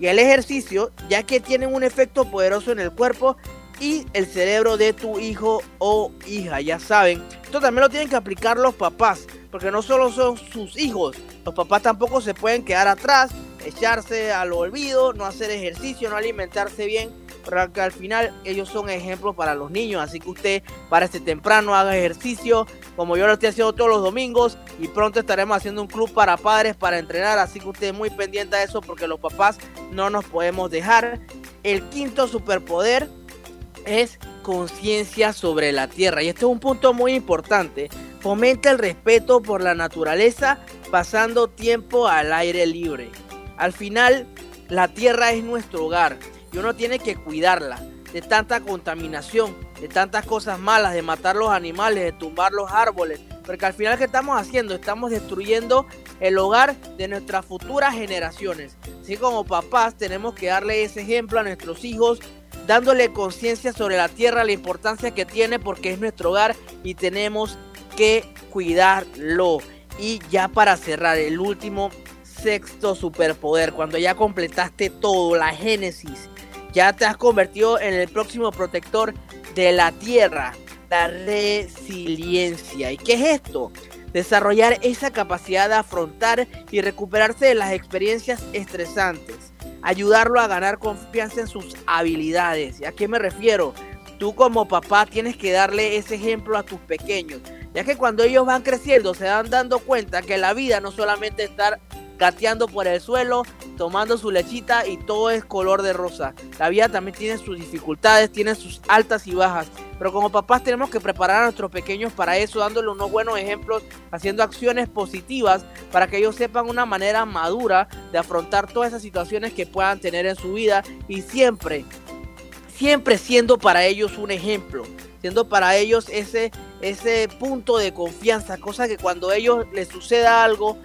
B: y el ejercicio, ya que tienen un efecto poderoso en el cuerpo y el cerebro de tu hijo o hija. Ya saben, esto también lo tienen que aplicar los papás, porque no solo son sus hijos, los papás tampoco se pueden quedar atrás, echarse al olvido, no hacer ejercicio, no alimentarse bien, porque al final ellos son ejemplos para los niños. Así que usted para este temprano haga ejercicio, como yo lo estoy haciendo todos los domingos, y pronto estaremos haciendo un club para padres para entrenar. Así que usted muy pendiente de eso, porque los papás no nos podemos dejar. El quinto superpoder es conciencia sobre la tierra. Y este es un punto muy importante. Fomenta el respeto por la naturaleza pasando tiempo al aire libre. Al final, la tierra es nuestro hogar y uno tiene que cuidarla de tanta contaminación, de tantas cosas malas, de matar los animales, de tumbar los árboles. Porque al final, ¿qué estamos haciendo? Estamos destruyendo el hogar de nuestras futuras generaciones. Así como papás tenemos que darle ese ejemplo a nuestros hijos dándole conciencia sobre la tierra, la importancia que tiene porque es nuestro hogar y tenemos que cuidarlo. Y ya para cerrar, el último sexto superpoder, cuando ya completaste todo, la génesis, ya te has convertido en el próximo protector de la tierra, la resiliencia. ¿Y qué es esto? Desarrollar esa capacidad de afrontar y recuperarse de las experiencias estresantes ayudarlo a ganar confianza en sus habilidades. ¿Y a qué me refiero? Tú como papá tienes que darle ese ejemplo a tus pequeños, ya que cuando ellos van creciendo se van dando cuenta que la vida no solamente estar gateando por el suelo, tomando su lechita y todo es color de rosa. La vida también tiene sus dificultades, tiene sus altas y bajas. Pero como papás tenemos que preparar a nuestros pequeños para eso, dándole unos buenos ejemplos, haciendo acciones positivas para que ellos sepan una manera madura de afrontar todas esas situaciones que puedan tener en su vida y siempre, siempre siendo para ellos un ejemplo siendo para ellos ese, ese punto de confianza, cosa que cuando a ellos les suceda algo,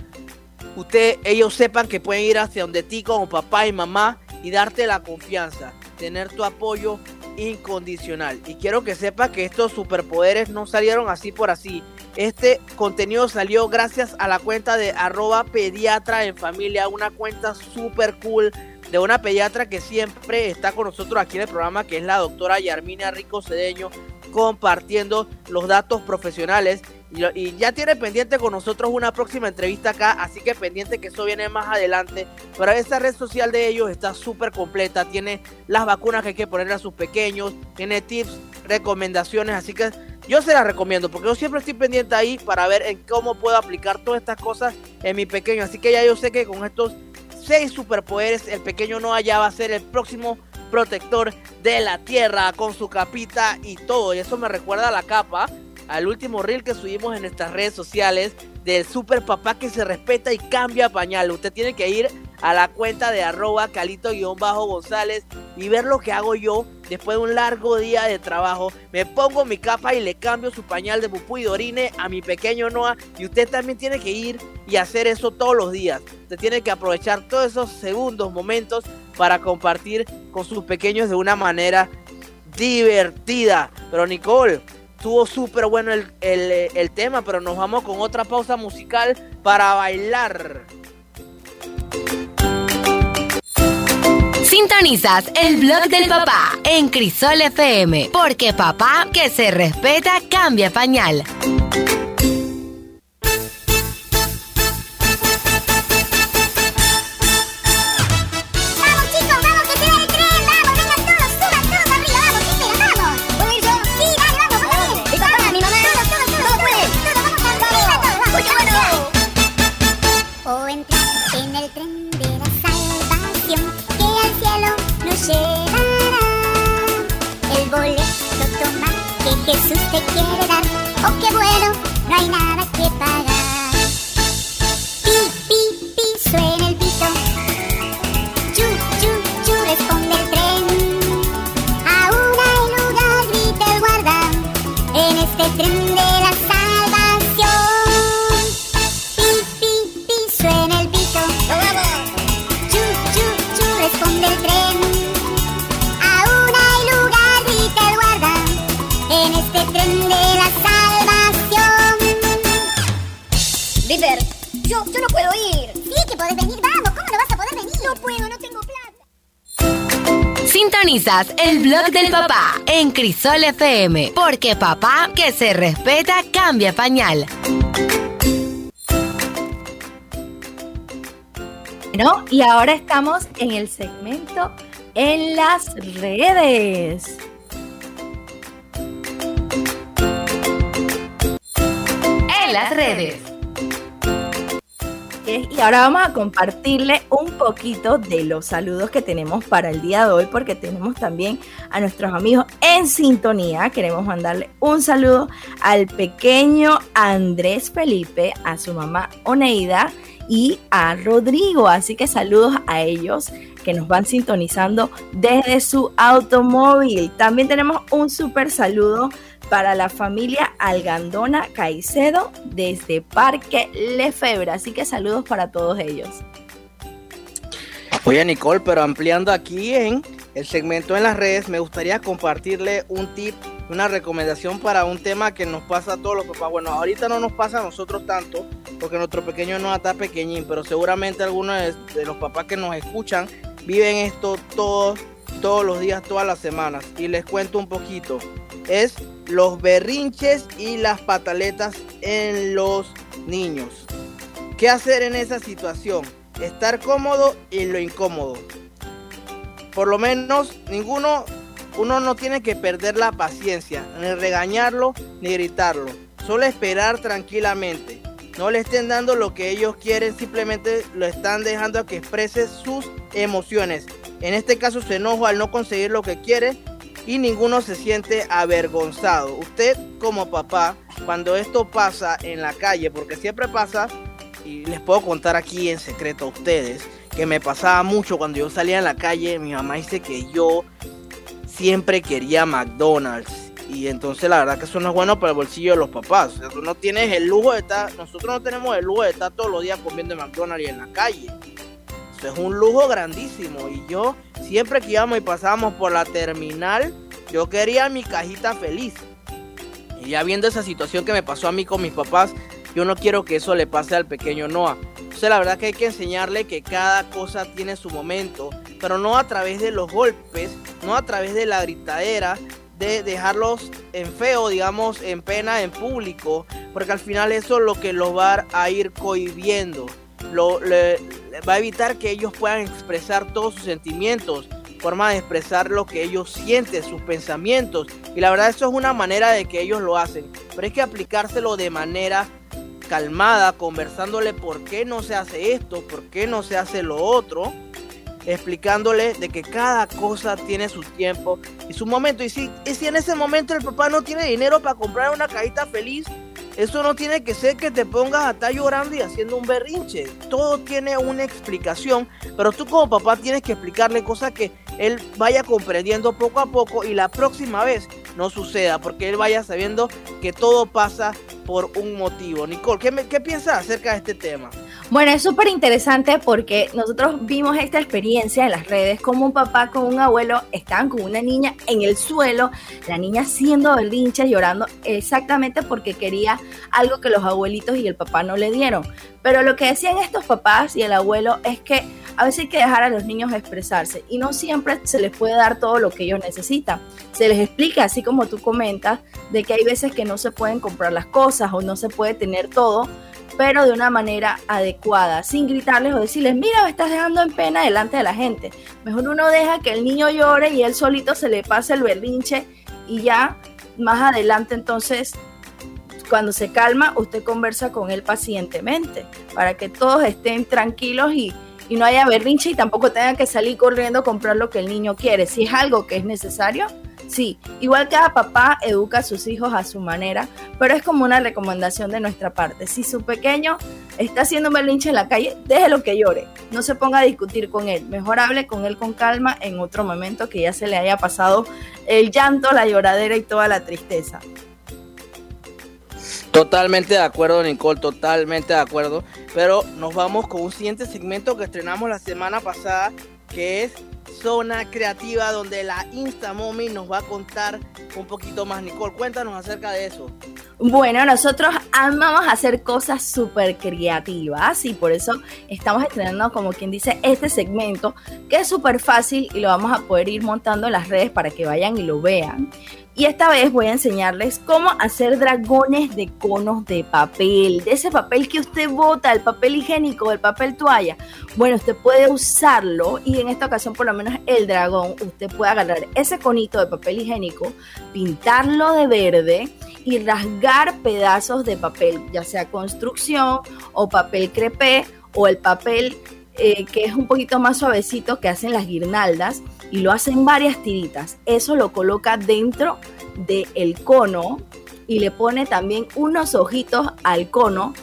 B: usted, ellos sepan que pueden ir hacia donde ti como papá y mamá y darte la confianza, tener tu apoyo incondicional. Y quiero que sepa que estos superpoderes no salieron así por así. Este contenido salió gracias a la cuenta de arroba pediatra en familia, una cuenta super cool de una pediatra que siempre está con nosotros aquí en el programa, que es la doctora Yarmina Rico Cedeño, compartiendo los datos profesionales y, ya tiene pendiente con nosotros una próxima entrevista acá, así que pendiente que eso viene más adelante. Pero esta red social de ellos está súper completa, tiene las vacunas que hay que poner a sus pequeños, tiene tips, recomendaciones, así que yo se las recomiendo porque yo siempre estoy pendiente ahí para ver en cómo puedo aplicar todas estas cosas en mi pequeño. Así que ya yo sé que con estos seis superpoderes el pequeño no allá va a ser el próximo protector de la tierra con su capita y todo. Y eso me recuerda a la capa al último reel que subimos en nuestras redes sociales del super papá que se respeta y cambia pañal. Usted tiene que ir a la cuenta de arroba calito-gonzález y ver lo que hago yo después de un largo día de trabajo. Me pongo mi capa y le cambio su pañal de pupú y orine a mi pequeño Noah. Y usted también tiene que ir y hacer eso todos los días. Usted tiene que aprovechar todos esos segundos, momentos para compartir con sus pequeños de una manera divertida. Pero Nicole, estuvo súper bueno el, el, tema, pero nos vamos con otra pausa musical para bailar.
G: Sintonizas el blog del papá en Crisol FM, porque papá que se respeta cambia pañal. Blog del papá en Crisol FM, porque papá que se respeta cambia pañal.
C: Bueno, y ahora estamos en el segmento en las redes.
G: En las redes.
C: Y ahora vamos a compartirle un poquito de los saludos que tenemos para el día de hoy, porque tenemos también a nuestros amigos en sintonía. Queremos mandarle un saludo al pequeño Andrés Felipe, a su mamá Oneida y a Rodrigo. Así que saludos a ellos que nos van sintonizando desde su automóvil. También tenemos un súper saludo para la familia Algandona Caicedo desde Parque Lefebvre. Así que saludos para todos ellos.
B: Oye Nicole, pero ampliando aquí en el segmento en las redes, me gustaría compartirle un tip, una recomendación para un tema que nos pasa a todos los papás. Bueno, ahorita no nos pasa a nosotros tanto, porque nuestro pequeño no está pequeñín, pero seguramente algunos de, los papás que nos escuchan viven esto todos, todos los días, todas las semanas. Y les cuento un poquito. Es los berrinches y las pataletas en los niños. ¿Qué hacer en esa situación? Estar cómodo y lo incómodo. Por lo menos ninguno, uno no tiene que perder la paciencia, ni regañarlo ni gritarlo. Solo esperar tranquilamente. No le estén dando lo que ellos quieren, simplemente lo están dejando a que exprese sus emociones. En este caso su enojo al no conseguir lo que quiere y ninguno se siente avergonzado. Usted como papá, cuando esto pasa en la calle, porque siempre pasa, y les puedo contar aquí en secreto a ustedes, que me pasaba mucho cuando yo salía en la calle, mi mamá dice que yo siempre quería McDonald's. Y entonces la verdad que eso no es bueno para el bolsillo de los papás. O sea, tú no tienes el lujo de estar, nosotros no tenemos el lujo de estar todos los días comiendo McDonald's en la calle. Eso es un lujo grandísimo. Y yo siempre que íbamos y pasábamos por la terminal, yo quería mi cajita feliz. Y ya viendo esa situación que me pasó a mí con mis papás, yo no quiero que eso le pase al pequeño Noah. Entonces la verdad que hay que enseñarle que cada cosa tiene su momento, pero no a través de los golpes, no a través de la gritadera, de dejarlos en feo, digamos, en pena en público, porque al final eso es lo que los va a ir cohibiendo. Lo, va a evitar que ellos puedan expresar todos sus sentimientos, forma de expresar lo que ellos sienten, sus pensamientos. Y la verdad eso es una manera de que ellos lo hacen, pero hay que aplicárselo de manera calmada, conversándole por qué no se hace esto, por qué no se hace lo otro, explicándole de que cada cosa tiene su tiempo y su momento. Y si, y si en ese momento el papá no tiene dinero para comprar una cajita feliz, eso no tiene que ser que te pongas a estar llorando y haciendo un berrinche. Todo tiene una explicación, pero tú como papá tienes que explicarle cosas que él vaya comprendiendo poco a poco y la próxima vez no suceda, porque él vaya sabiendo que todo pasa por un motivo. Nicole, ¿qué, me- qué piensas acerca de este tema?
C: Bueno, es súper interesante porque nosotros vimos esta experiencia en las redes, como un papá con un abuelo estaban con una niña en el suelo, la niña haciendo berrinches, llorando exactamente porque quería algo que los abuelitos y el papá no le dieron. Pero lo que decían estos papás y el abuelo es que a veces hay que dejar a los niños expresarse y no siempre se les puede dar todo lo que ellos necesitan. Se les explica, así como tú comentas, de que hay veces que no se pueden comprar las cosas o no se puede tener todo, pero de una manera adecuada, sin gritarles o decirles, mira, me estás dejando en pena delante de la gente. Mejor uno deja que el niño llore y él solito se le pase el berrinche y ya más adelante entonces, cuando se calma, usted conversa con él pacientemente para que todos estén tranquilos y, no haya berrinche y tampoco tengan que salir corriendo a comprar lo que el niño quiere. Si es algo que es necesario, Sí, igual cada papá educa a sus hijos a su manera, pero es como una recomendación de nuestra parte. Si su pequeño está haciendo un en la calle, déjelo que llore. No se ponga a discutir con él. Mejor hable con él con calma en otro momento que ya se le haya pasado el llanto, la lloradera y toda la tristeza.
B: Totalmente de acuerdo, Nicole, totalmente de acuerdo. Pero nos vamos con un siguiente segmento que estrenamos la semana pasada, que es zona creativa donde la Instamomi nos va a contar un poquito más. Nicole, cuéntanos acerca de eso.
C: Bueno, nosotros amamos hacer cosas súper creativas y por eso estamos estrenando, como quien dice, este segmento que es súper fácil y lo vamos a poder ir montando en las redes para que vayan y lo vean. Y esta vez voy a enseñarles cómo hacer dragones de conos de papel, de ese papel que usted bota, el papel higiénico, el papel toalla. Bueno, usted puede usarlo y en esta ocasión por lo menos el dragón, usted puede agarrar ese conito de papel higiénico, pintarlo de verde y rasgar pedazos de papel, ya sea construcción o papel crepé o el papel eh, que es un poquito más suavecito que hacen las guirnaldas y lo hacen varias tiritas. Eso lo coloca dentro del cono y le pone también unos ojitos al cono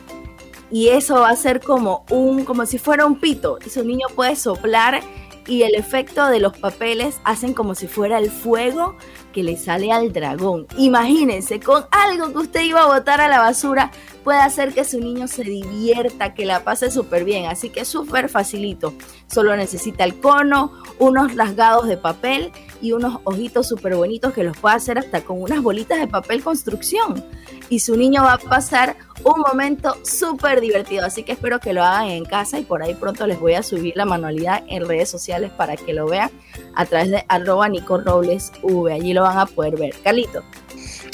C: y eso va a ser como un como si fuera un pito y su niño puede soplar y el efecto de los papeles hacen como si fuera el fuego que le sale al dragón. Imagínense, con algo que usted iba a botar a la basura, puede hacer que su niño se divierta, que la pase súper bien. Así que es súper facilito. Solo necesita el cono, unos rasgados de papel y unos ojitos súper bonitos que los puede hacer hasta con unas bolitas de papel construcción. Y su niño va a pasar un momento súper divertido. Así que espero que lo hagan en casa y por ahí pronto les voy a subir la manualidad en redes sociales para que lo vean a través de arroba Nico Robles V. Allí lo van a poder ver. Carlito.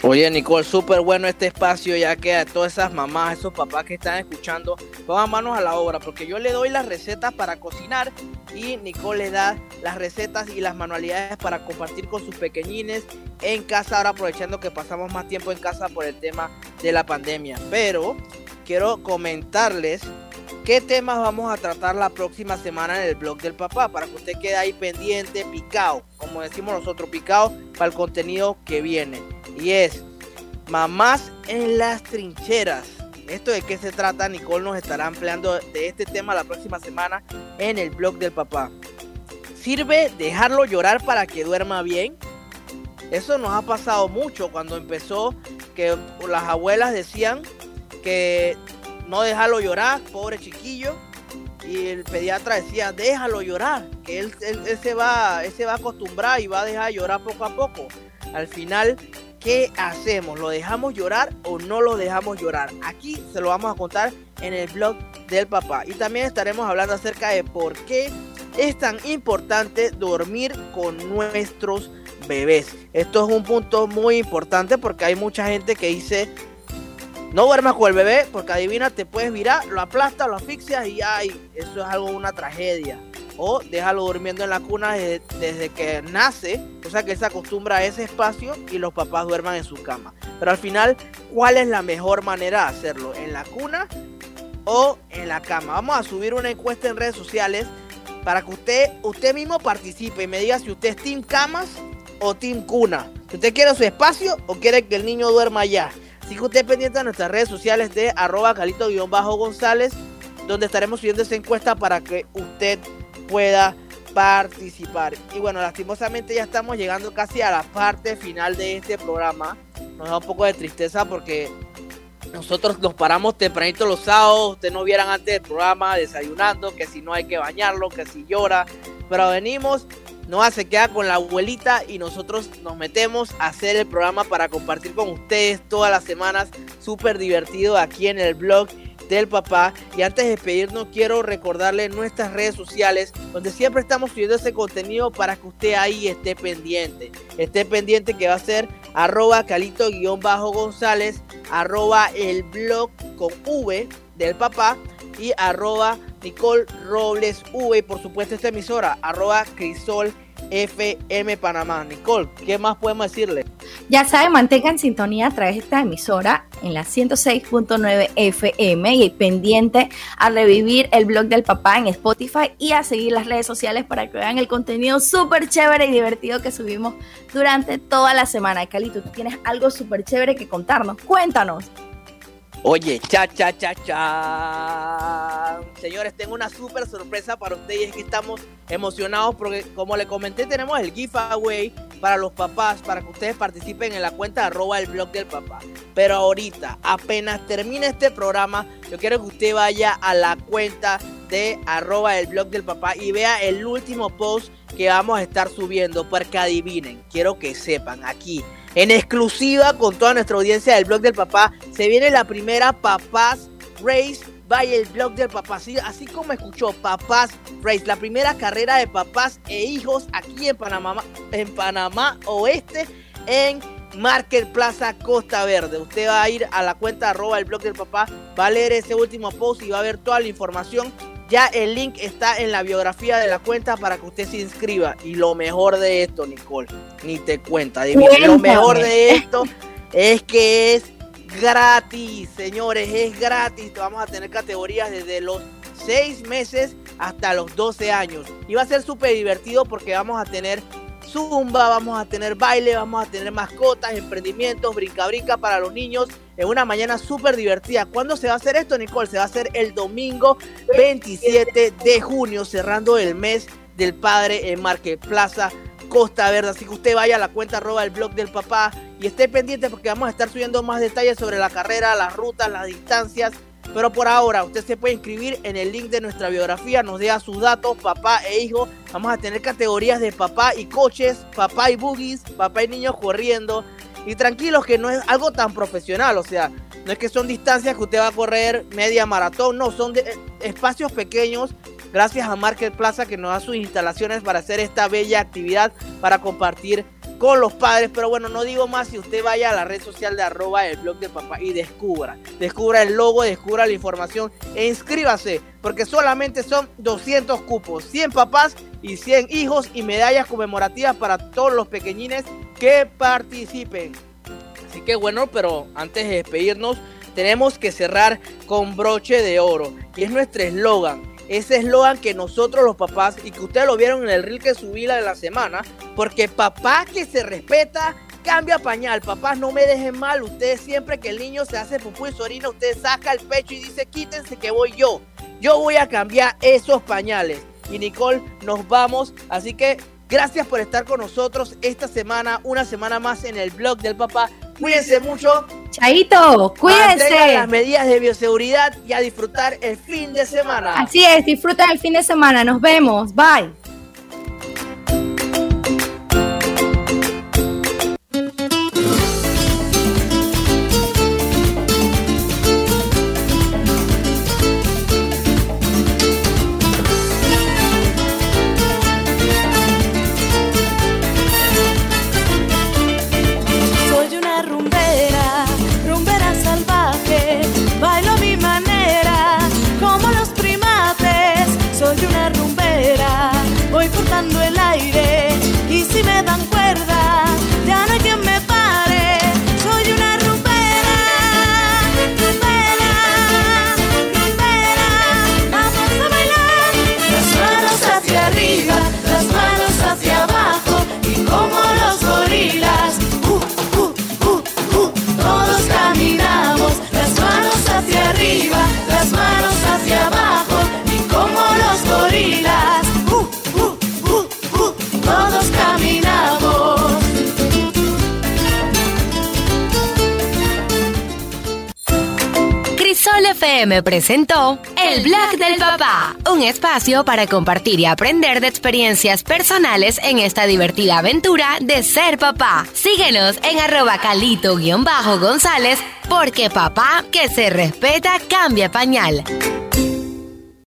B: Oye, Nicole, súper bueno este espacio, ya que a todas esas mamás, esos papás que están escuchando, pongan manos a la obra, porque yo le doy las recetas para cocinar y Nicole le da las recetas y las manualidades para compartir con sus pequeñines en casa, ahora aprovechando que pasamos más tiempo en casa por el tema de la pandemia. Pero quiero comentarles qué temas vamos a tratar la próxima semana en el blog del papá, para que usted quede ahí pendiente, picado, como decimos nosotros, picado para el contenido que viene. Y es Mamás en las trincheras. ¿Esto de qué se trata? Nicole nos estará ampliando de este tema la próxima semana en el blog del papá. ¿Sirve dejarlo llorar para que duerma bien? Eso nos ha pasado mucho cuando empezó que las abuelas decían que no dejarlo llorar, pobre chiquillo. Y el pediatra decía, déjalo llorar, que él, se, va, él se va a acostumbrar y va a dejar llorar poco a poco. Al final ¿Qué hacemos? ¿Lo dejamos llorar o no lo dejamos llorar? Aquí se lo vamos a contar en el blog del papá. Y también estaremos hablando acerca de por qué es tan importante dormir con nuestros bebés. Esto es un punto muy importante porque hay mucha gente que dice, no duermas con el bebé porque adivina, te puedes virar, lo aplastas, lo asfixias y ay, eso es algo, una tragedia o déjalo durmiendo en la cuna desde, que nace, o sea que él se acostumbra a ese espacio y los papás duerman en su cama. Pero al final, ¿cuál es la mejor manera de hacerlo? ¿En la cuna o en la cama? Vamos a subir una encuesta en redes sociales para que usted, usted mismo participe y me diga si usted es team camas o team cuna. Si usted quiere su espacio o quiere que el niño duerma allá. Así que usted pendiente de nuestras redes sociales de arroba calito-gonzález, donde estaremos subiendo esa encuesta para que usted pueda participar. Y bueno, lastimosamente ya estamos llegando casi a la parte final de este programa. Nos da un poco de tristeza porque nosotros nos paramos tempranito los sábados, ustedes no vieran antes del programa desayunando, que si no hay que bañarlo, que si llora, pero venimos, Noah se queda con la abuelita y nosotros nos metemos a hacer el programa para compartir con ustedes todas las semanas, súper divertido aquí en el blog del papá. Y antes de despedirnos, quiero recordarle nuestras redes sociales, donde siempre estamos subiendo ese contenido para que usted ahí esté pendiente. Esté pendiente que va a ser arroba calito-gonzález, arroba el blog con V del papá y arroba Nicole Robles V y por supuesto esta emisora, arroba Crisol FM Panamá. Nicole, ¿qué más podemos decirle?
C: Ya saben, mantengan sintonía a través de esta emisora en la 106.9 FM y pendiente a revivir el blog del papá en Spotify y a seguir las redes sociales para que vean el contenido súper chévere y divertido que subimos durante toda la semana. Calito, tú tienes algo súper chévere que contarnos. Cuéntanos.
B: Oye, cha, cha, cha, cha. Señores, tengo una súper sorpresa para ustedes es que estamos emocionados porque, como le comenté, tenemos el giveaway para los papás, para que ustedes participen en la cuenta arroba el blog del papá. Pero ahorita, apenas termine este programa, yo quiero que usted vaya a la cuenta de arroba el blog del papá y vea el último post que vamos a estar subiendo, porque adivinen, quiero que sepan aquí en exclusiva con toda nuestra audiencia del blog del papá. Se viene la primera Papás Race by el blog del papá. Así, así como escuchó Papás Race, la primera carrera de papás e hijos aquí en Panamá, en Panamá Oeste, en Market Plaza Costa Verde. Usted va a ir a la cuenta arroba el blog del papá, va a leer ese último post y va a ver toda la información ya el link está en la biografía de la cuenta para que usted se inscriba. Y lo mejor de esto, Nicole, ni te cuenta. Lo mejor de esto es que es gratis, señores, es gratis. Vamos a tener categorías desde los 6 meses hasta los 12 años. Y va a ser súper divertido porque vamos a tener zumba, vamos a tener baile, vamos a tener mascotas, emprendimientos, brinca-brinca para los niños en una mañana súper divertida. ¿Cuándo se va a hacer esto, Nicole? Se va a hacer el domingo 27 de junio, cerrando el mes del padre en Marque Plaza Costa Verde. Así que usted vaya a la cuenta arroba el blog del papá y esté pendiente porque vamos a estar subiendo más detalles sobre la carrera, las rutas, las distancias pero por ahora, usted se puede inscribir en el link de nuestra biografía, nos deja sus datos, papá e hijo. Vamos a tener categorías de papá y coches, papá y boogies, papá y niños corriendo. Y tranquilos que no es algo tan profesional, o sea, no es que son distancias que usted va a correr media maratón, no, son de, eh, espacios pequeños gracias a Market Plaza que nos da sus instalaciones para hacer esta bella actividad para compartir con los padres. Pero bueno, no digo más si usted vaya a la red social de arroba el blog de papá y descubra, descubra el logo, descubra la información e inscríbase, porque solamente son 200 cupos, 100 papás y 100 hijos y medallas conmemorativas para todos los pequeñines que participen. Así que bueno, pero antes de despedirnos, tenemos que cerrar con broche de oro. Y es nuestro eslogan ese eslogan que nosotros los papás, y que ustedes lo vieron en el reel que subí la de la semana, porque papá que se respeta, cambia pañal. Papás, no me dejen mal. Ustedes siempre que el niño se hace pupú y orina, usted saca el pecho y dice, quítense que voy yo. Yo voy a cambiar esos pañales. Y Nicole, nos vamos. Así que gracias por estar con nosotros esta semana, una semana más en el blog del papá. Cuídense mucho.
C: Chaito, cuídense.
B: las medidas de bioseguridad y a disfrutar el fin de semana.
C: Así es, disfruta el fin de semana. Nos vemos. Bye.
H: FM presentó El Blog del Papá, un espacio para compartir y aprender de experiencias personales en esta divertida aventura de ser papá. Síguenos en arroba calito-gonzález porque papá que se respeta cambia pañal.